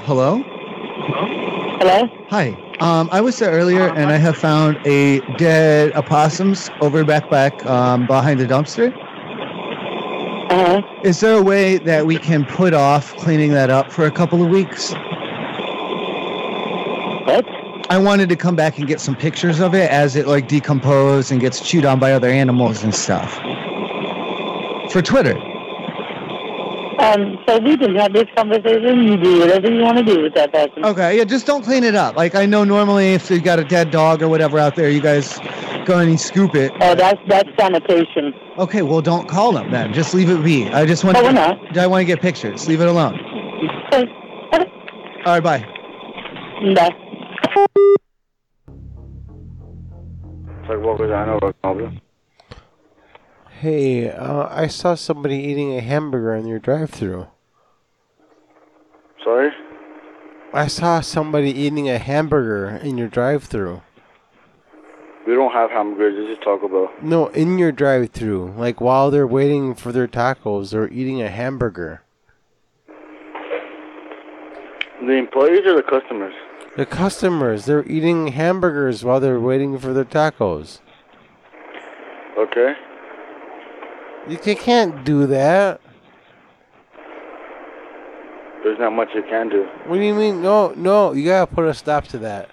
Hello? Hello? Hi. Um, I was there earlier, and I have found a dead opossums over back back um, behind the dumpster. Uh-huh. Is there a way that we can put off cleaning that up for a couple of weeks? What? I wanted to come back and get some pictures of it as it like decomposed and gets chewed on by other animals and stuff. For Twitter. Um, so we just have this conversation. You do whatever you want to do with that person. Okay, yeah, just don't clean it up. Like I know normally if you got a dead dog or whatever out there, you guys go and scoop it. Oh, that's that's sanitation. Okay, well don't call them then. Just leave it be. I just want. No, to, we're not. I want to get pictures. Leave it alone. All right, bye. Bye. Like, what was I know about Cobra? Hey, uh, I saw somebody eating a hamburger in your drive-through. Sorry? I saw somebody eating a hamburger in your drive-through. We don't have hamburgers. This is Taco Bell. No, in your drive-through, like while they're waiting for their tacos, they're eating a hamburger. The employees or the customers? The customers, they're eating hamburgers while they're waiting for their tacos. Okay. You can't do that. There's not much you can do. What do you mean? No, no. You gotta put a stop to that.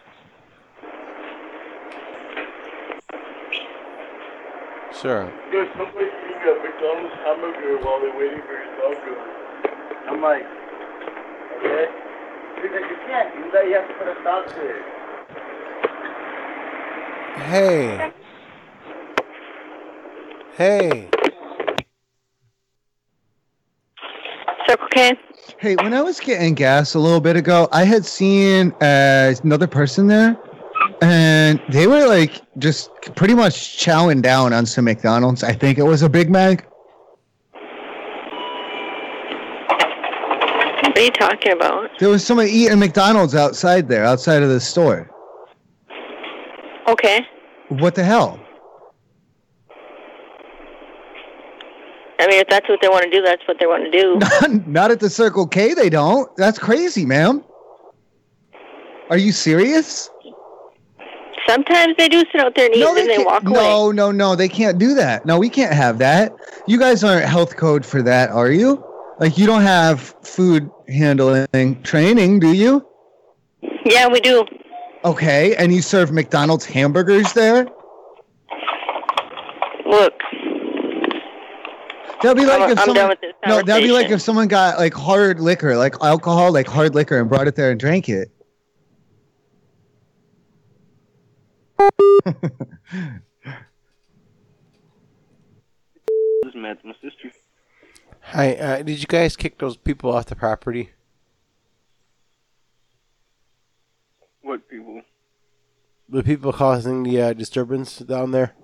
Sure. There's somebody eating a McDonald's hamburger while they're waiting for your taco. I'm like, okay? He's like, you can't do that. You have to put a stop to it. Hey. Hey. Circle K. Hey, when I was getting gas a little bit ago, I had seen uh, another person there, and they were like just pretty much chowing down on some McDonald's. I think it was a Big Mac. What are you talking about? There was someone eating McDonald's outside there, outside of the store. Okay. What the hell? I mean, if that's what they want to do, that's what they want to do. Not at the Circle K, they don't. That's crazy, ma'am. Are you serious? Sometimes they do sit out there and eat, and they can't- walk away. No, no, no, they can't do that. No, we can't have that. You guys aren't health code for that, are you? Like you don't have food handling training, do you? Yeah, we do. Okay, and you serve McDonald's hamburgers there? That'd be like I'm- if I'm someone, done with this No, that'd be like if someone got like hard liquor, like alcohol, like hard liquor and brought it there and drank it. This is Matt's my sister. Hi. Uh, did you guys kick those people off the property? What people? The people causing the uh, disturbance down there?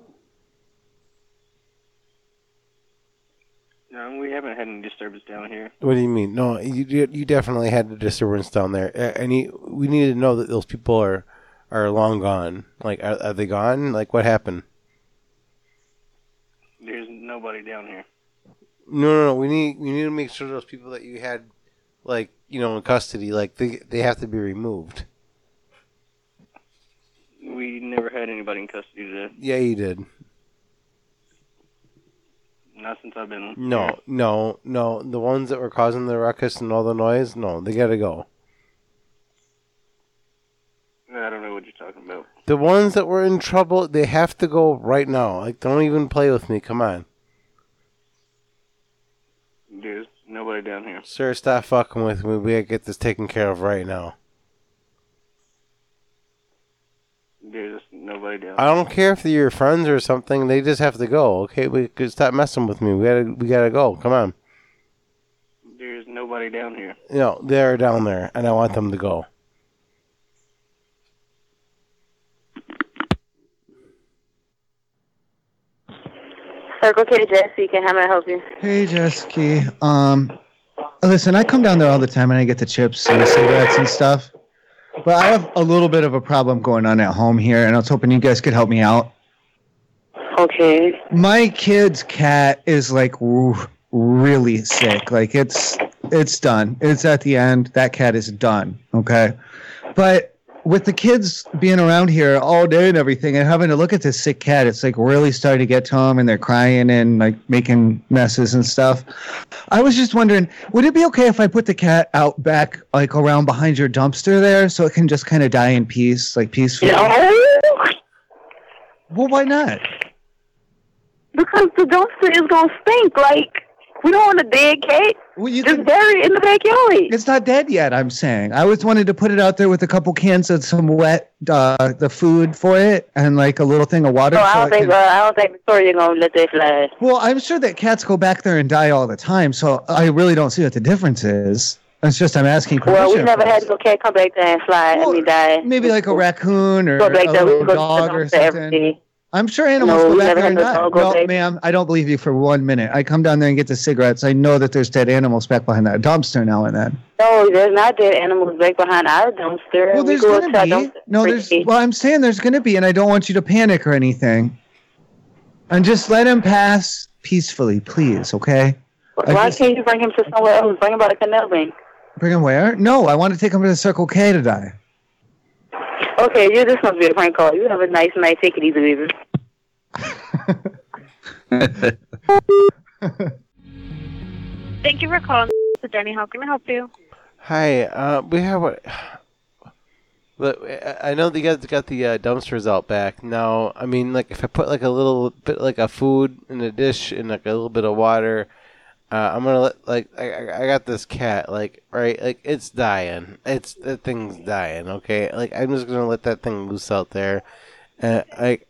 No, we haven't had any disturbance down here. What do you mean? No, you you definitely had the disturbance down there, and you, we need to know that those people are are long gone. Like, are, are they gone? Like, what happened? There's nobody down here. No, no, no. We need we need to make sure those people that you had, like, you know, in custody, like they they have to be removed. We never had anybody in custody today. Yeah, you did. Not since I've been. No, no, no. The ones that were causing the ruckus and all the noise, no, they gotta go. I don't know what you're talking about. The ones that were in trouble, they have to go right now. Like, don't even play with me. Come on, There's nobody down here. sir. Stop fucking with me. We gotta get this taken care of right now. There's nobody down. Here. I don't care if they're your friends or something. They just have to go. Okay, we could stop messing with me. We gotta, we gotta go. Come on. There's nobody down here. No, they're down there, and I want them to go. Circle K, Jesse, can how may I help you? Hey, Jessica. Um, listen, I come down there all the time and I get the chips and the cigarettes and stuff. But I have a little bit of a problem going on at home here, and I was hoping you guys could help me out. Okay. My kid's cat is like really sick. Like it's it's done. It's at the end. That cat is done. Okay, but with the kids being around here all day and everything, and having to look at this sick cat, it's like really starting to get to them, and they're crying and like making messes and stuff. I was just wondering, would it be okay if I put the cat out back, like around behind your dumpster there, so it can just kind of die in peace, like peacefully? no. Well, why not? Because the dumpster is gonna stink. Like we don't want a dead cat. Well, you just bury it in the backyard. It's not dead yet. I'm saying. I was wanted to put it out there with a couple cans of some wet, uh, the food for it, and like a little thing of water. So I so don't think can- uh, I don't think Victoria gonna let that fly. well, I'm sure that cats go back there and die all the time, so I really don't see what the difference is. It's just I'm asking permission. Well, we never had no cat come back there and fly. I mean, die. Maybe like a raccoon or a to the dog or something. I'm sure animals No, go back there had and no die. dog go No, back. ma'am, I don't believe you for one minute. I come down there and get the cigarettes. I know that there's dead animals back behind that dumpster now and then. No, there's not dead animals back behind our dumpster. Well, we there's go gonna be. No, there's. Well, I'm saying there's gonna be, and I don't want you to panic or anything. And just let him pass peacefully, please. Okay. Why just- can't you bring him to somewhere else? Bring him by the canal bank. Bring him where? No, I want to take him to the Circle K to die. Okay, you this must be a prank call. You have a nice night. Take it easy, baby. Thank you for calling. Is Jenny. How can I help you? Hi, uh, we have a. I know you guys got the uh, dumpsters out back. Now, I mean, like if I put like a little bit like a food in a dish and like a little bit of water, uh, I'm gonna let like I, I got this cat like right like it's dying. It's that thing's dying. Okay, like I'm just gonna let that thing loose out there. Uh, I,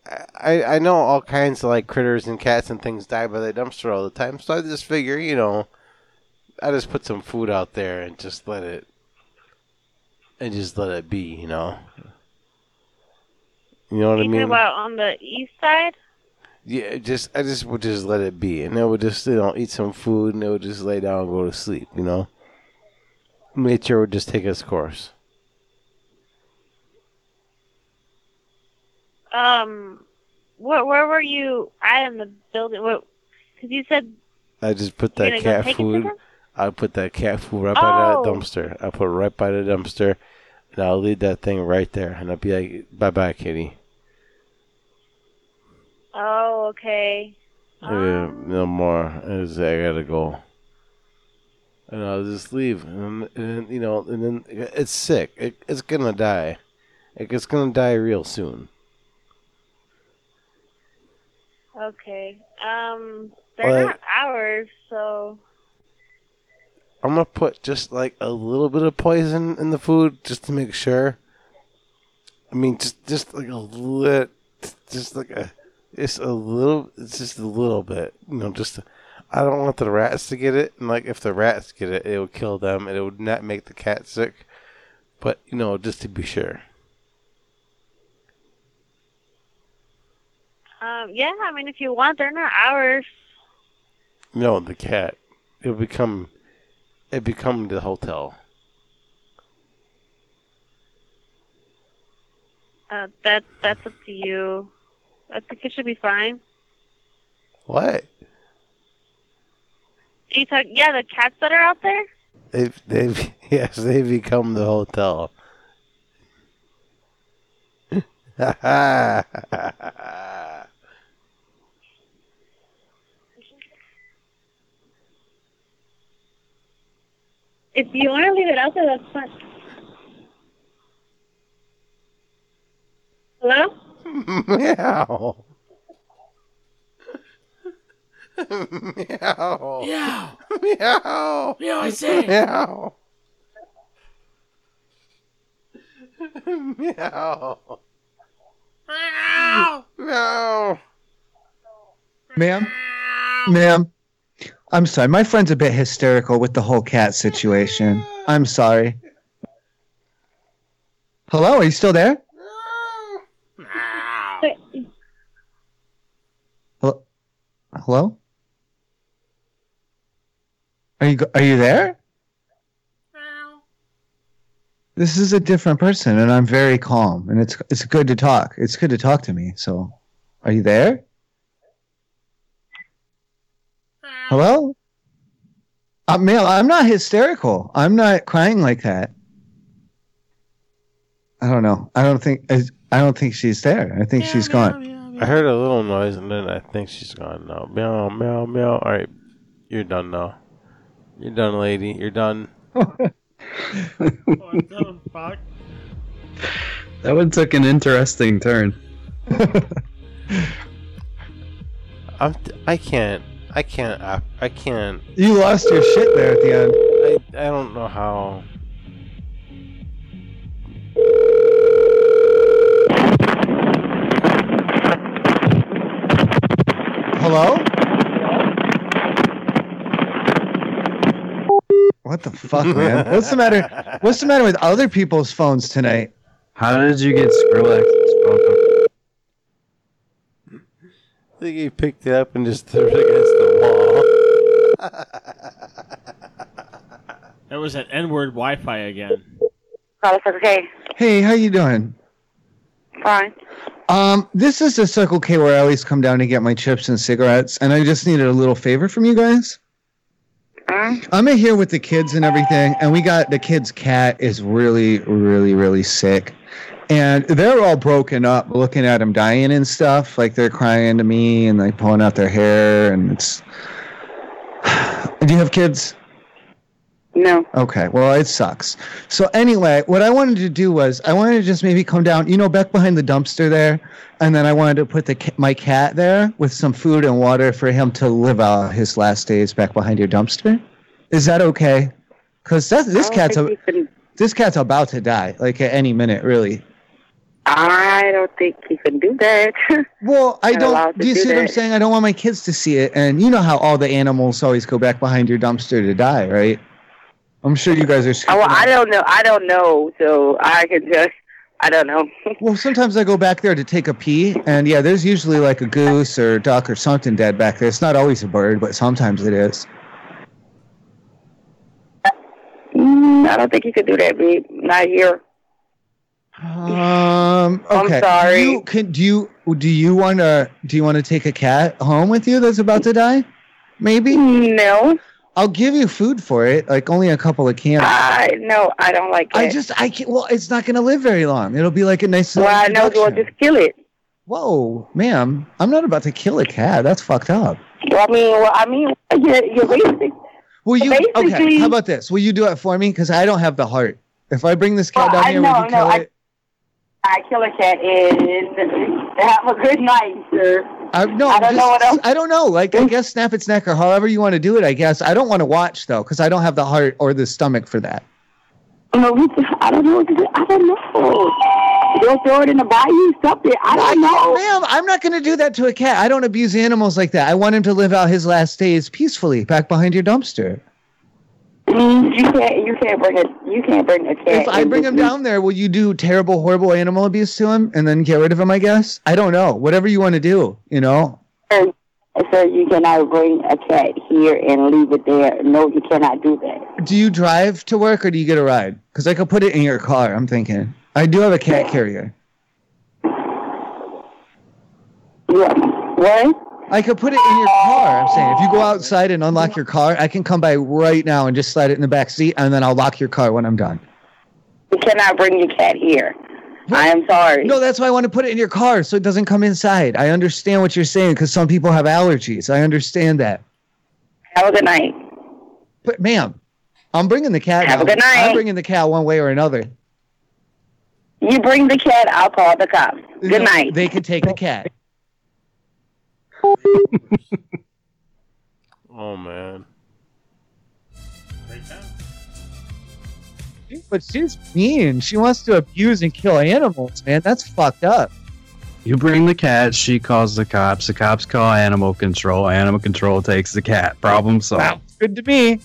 I I know all kinds of like critters and cats and things die by the dumpster all the time, so I just figure you know, I just put some food out there and just let it and just let it be, you know. You know what I mean? about on the east side? Yeah, just I just would just let it be, and it would just you know eat some food, and it would just lay down and go to sleep. You know, nature would just take its course. Um, where where were you I am the building? What? Because you said I just put that cat take it to food. I put that cat food right by Oh. that dumpster. I put it right by the dumpster, and I'll leave that thing right there, and I'll be like, "Bye, bye, kitty." Oh, okay. Uh, no more. It's- I gotta go. And I'll just leave, and, and you know, and then it's sick. It, it's gonna die. Like, it's gonna die real soon. Okay. Um, they're Well, not ours, so I'm gonna put just like a little bit of poison in the food just to make sure. I mean, just just like a lit, just like a, it's a little, it's just a little bit. You know, just I don't want the rats to get it, and like if the rats get it, it would kill them, and it would not make the cat sick. But you know, just to be sure. Um, yeah. I mean, if you want, they're not ours. No, the cat. It would become, it become the hotel. Uh, that that's up to you. I think it should be fine. What? You talk, yeah, the cats that are out there. They've, they've, yes, they become the hotel. If you want to leave it out there, that's fine. Hello? Meow. Meow. Meow. Meow. Meow, I say. Meow. Meow. Meow. Meow. Ma'am? Ma'am? I'm sorry. My friend's a bit hysterical with the whole cat situation. I'm sorry. Hello? Are you still there? Hello? Hello? Are you are you there? This is a different person, and I'm very calm, and it's it's good to talk. It's good to talk to me. So, are you there? Hello? Uh, Mel, I'm not hysterical. I'm not crying like that. I don't know. I don't think I, I don't think she's there. I think she's gone. I heard a little noise and then I think she's gone now. Meow, meow, meow. All right, you're done now. You're done, lady. You're done. Fuck. That one took an interesting turn. I'm. I can't. I can't. I, I can't. You lost your shit there at the end. I. I don't know how. Hello? What the fuck, man? What's the matter? What's the matter with other people's phones tonight? How did you get Skrillex's phone? I think he picked it up and just threw it against the wall. That was that N-word Wi-Fi again. Oh, it's okay. Hey, how you doing? Fine. Um, this is the Circle K where I always come down to get my chips and cigarettes, and I just needed a little favor from you guys. I'm in here with the kids and everything, and we got the kid's cat is really, really, really sick. And they're all broken up looking at him dying and stuff. Like they're crying to me and like pulling out their hair and it's Do you have kids? No. Okay, well, it sucks. So anyway, what I wanted to do was I wanted to just maybe come down, you know, back behind the dumpster there, and then I wanted to put the my cat there with some food and water for him to live out his last days back behind your dumpster. Is that okay? Because this cat's a, this cat's about to die, like at any minute, really. I don't think you can do that. Well, I don't. Do you do see what I'm saying? I don't want my kids to see it, and you know how all the animals always go back behind your dumpster to die, right? I'm sure you guys are. Oh, well, I don't know. I don't know. So I can just. I don't know. Well, sometimes I go back there to take a pee, and yeah, there's usually like a goose or a duck or something dead back there. It's not always a bird, but sometimes it is. Mm, I don't think you could do that, babe. Not here. Um. Okay. I'm sorry. Do you, can do you do you want to do you want to take a cat home with you that's about to die? Maybe. No. I'll give you food for it, like only a couple of cans. I no. I don't like it. I just I can't. Well, it's not gonna live very long. It'll be like a nice. Well, I know. Well, just kill it. Whoa, ma'am! I'm not about to kill a cat. That's fucked up. Well, I mean, well, I mean, you're, you're basic. Will you? Okay. How about this? Will you do it for me? Because I don't have the heart. If I bring this cat Well, down I here, know, would you no, kill I- it? I kill a cat and have a good night, sir. I, no, I don't know what else. I don't know. Like, I guess snap its neck or however you want to do it. I guess I don't want to watch though, because I don't have the heart or the stomach for that. No, I don't know. what to do. I don't know. They'll throw it in the bayou, something. I don't know. Ma'am, I'm not going to do that to a cat. I don't abuse animals like that. I want him to live out his last days peacefully back behind your dumpster. You can't. You can't bring a. You can't bring a cat. If I bring him down there, will you do terrible, horrible animal abuse to him and then get rid of him? I guess I don't know. Whatever you want to do, you know. Sir, sir, you cannot bring a cat here and leave it there. No, you cannot do that. Do you drive to work or do you get a ride? Because I could put it in your car. I'm thinking. I do have a cat carrier. Yeah. What? I could put it in your car. I'm saying if you go outside and unlock your car, I can come by right now and just slide it in the back seat, and then I'll lock your car when I'm done. You cannot bring your cat here. I am sorry. No, that's why I want to put it in your car so it doesn't come inside. I understand what you're saying because some people have allergies. I understand that. Have a good night. But ma'am, I'm bringing the cat. Have a good night. I'm bringing the cat one way or another. You bring the cat. I'll call the cops. Good night. They can take the cat. Oh man. But she's mean. She wants to abuse and kill animals, man. That's fucked up. You bring the cat, she calls the cops. The cops call animal control. Animal control takes the cat. Problem solved. Good to me.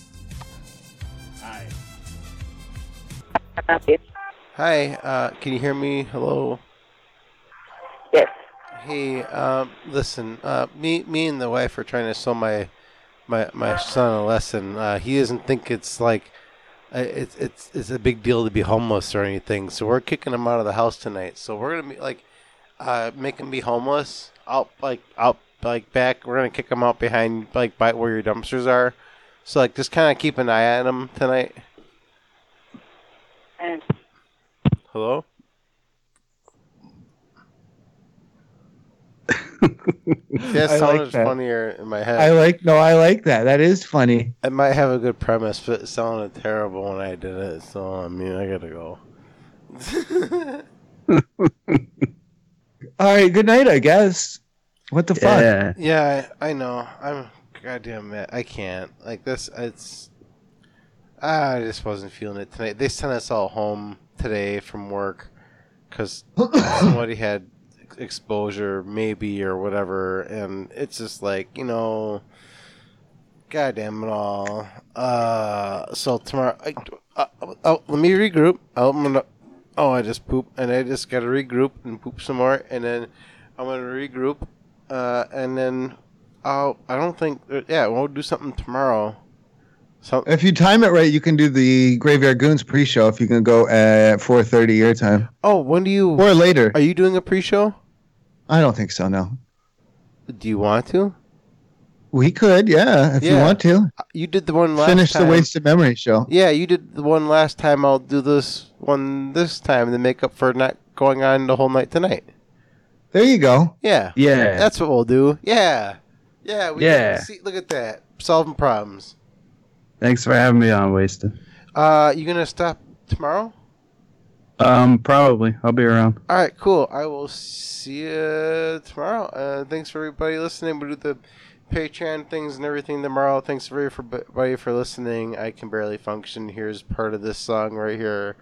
Hi, uh, can you hear me? Hello. Yes. Hey, um, listen, uh, me, me and the wife are trying to sell my, my, my son a lesson. Uh, he doesn't think it's like, uh, it's, it's, it's a big deal to be homeless or anything. So we're kicking him out of the house tonight. So we're gonna be like, uh, make him be homeless out, like out, like back. We're gonna kick him out behind, like by where your dumpsters are. So like, just kind of keep an eye on him tonight. Hello. That I like sounded that. funnier in my head. I like no, I like that. That is funny. It might have a good premise, but it sounded terrible when I did it. So I mean, I gotta go. All right, good night, I guess. What the fuck? Yeah. Yeah, I, I know. I'm goddamn mad. I can't like this. It's ah, I just wasn't feeling it tonight. They sent us all home today from work because somebody had ex- exposure, maybe or whatever, and it's just like you know, goddamn it all. Uh, so tomorrow, I, uh, oh, let me regroup. I'm gonna. Oh, I just poop, and I just gotta regroup and poop some more, and then I'm gonna regroup, uh, and then I'll. I don't think. uh, Yeah, we'll do something tomorrow. So If you time it right, you can do the Graveyard Goons pre-show. If you can go at 4:30 your time Oh, when do you? or later. Are you doing a pre-show? I don't think so. No, Do you want to? we could. Yeah, if you want to You did the one last finish time. the wasted memory show. Yeah, you did the one last time. I'll do this one this time to make up for not going on the whole night tonight. There you go. Yeah. Yeah. That's what we'll do. Yeah. Yeah. We Yeah. See, look at that. Solving problems. Thanks for having me on, Wasted. Uh, you gonna stop tomorrow? Um, probably. I'll be around. All right, cool. I will see you tomorrow. Uh, thanks for everybody listening. We'll do the Patreon things and everything tomorrow. Thanks for everybody for listening. I can barely function. Here's part of this song right here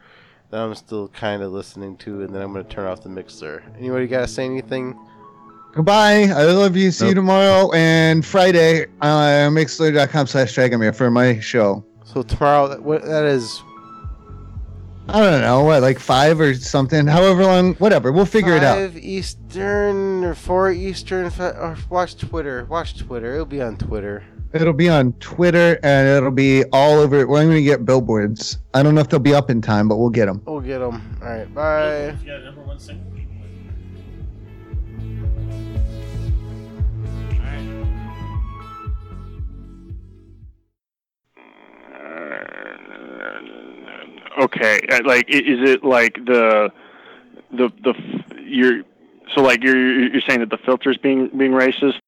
that I'm still kind of listening to, and then I'm gonna turn off the mixer. Anybody gotta say anything? Goodbye. I love you. See you tomorrow and Friday on mixlr.com slash Dragomir for my show. So tomorrow, that, what that is? I don't know, what, like five or something, however long, whatever. We'll figure it out. Five Eastern or four Eastern. fi- Or watch Twitter. Watch Twitter. It'll be on Twitter. It'll be on Twitter and it'll be all over. We're going to get billboards. I don't know if they'll be up in time, but we'll get them. We'll get them. All right. Bye. You got number one single? Okay, uh, like is it like the the the you're so like you're you're saying that the filter's being being racist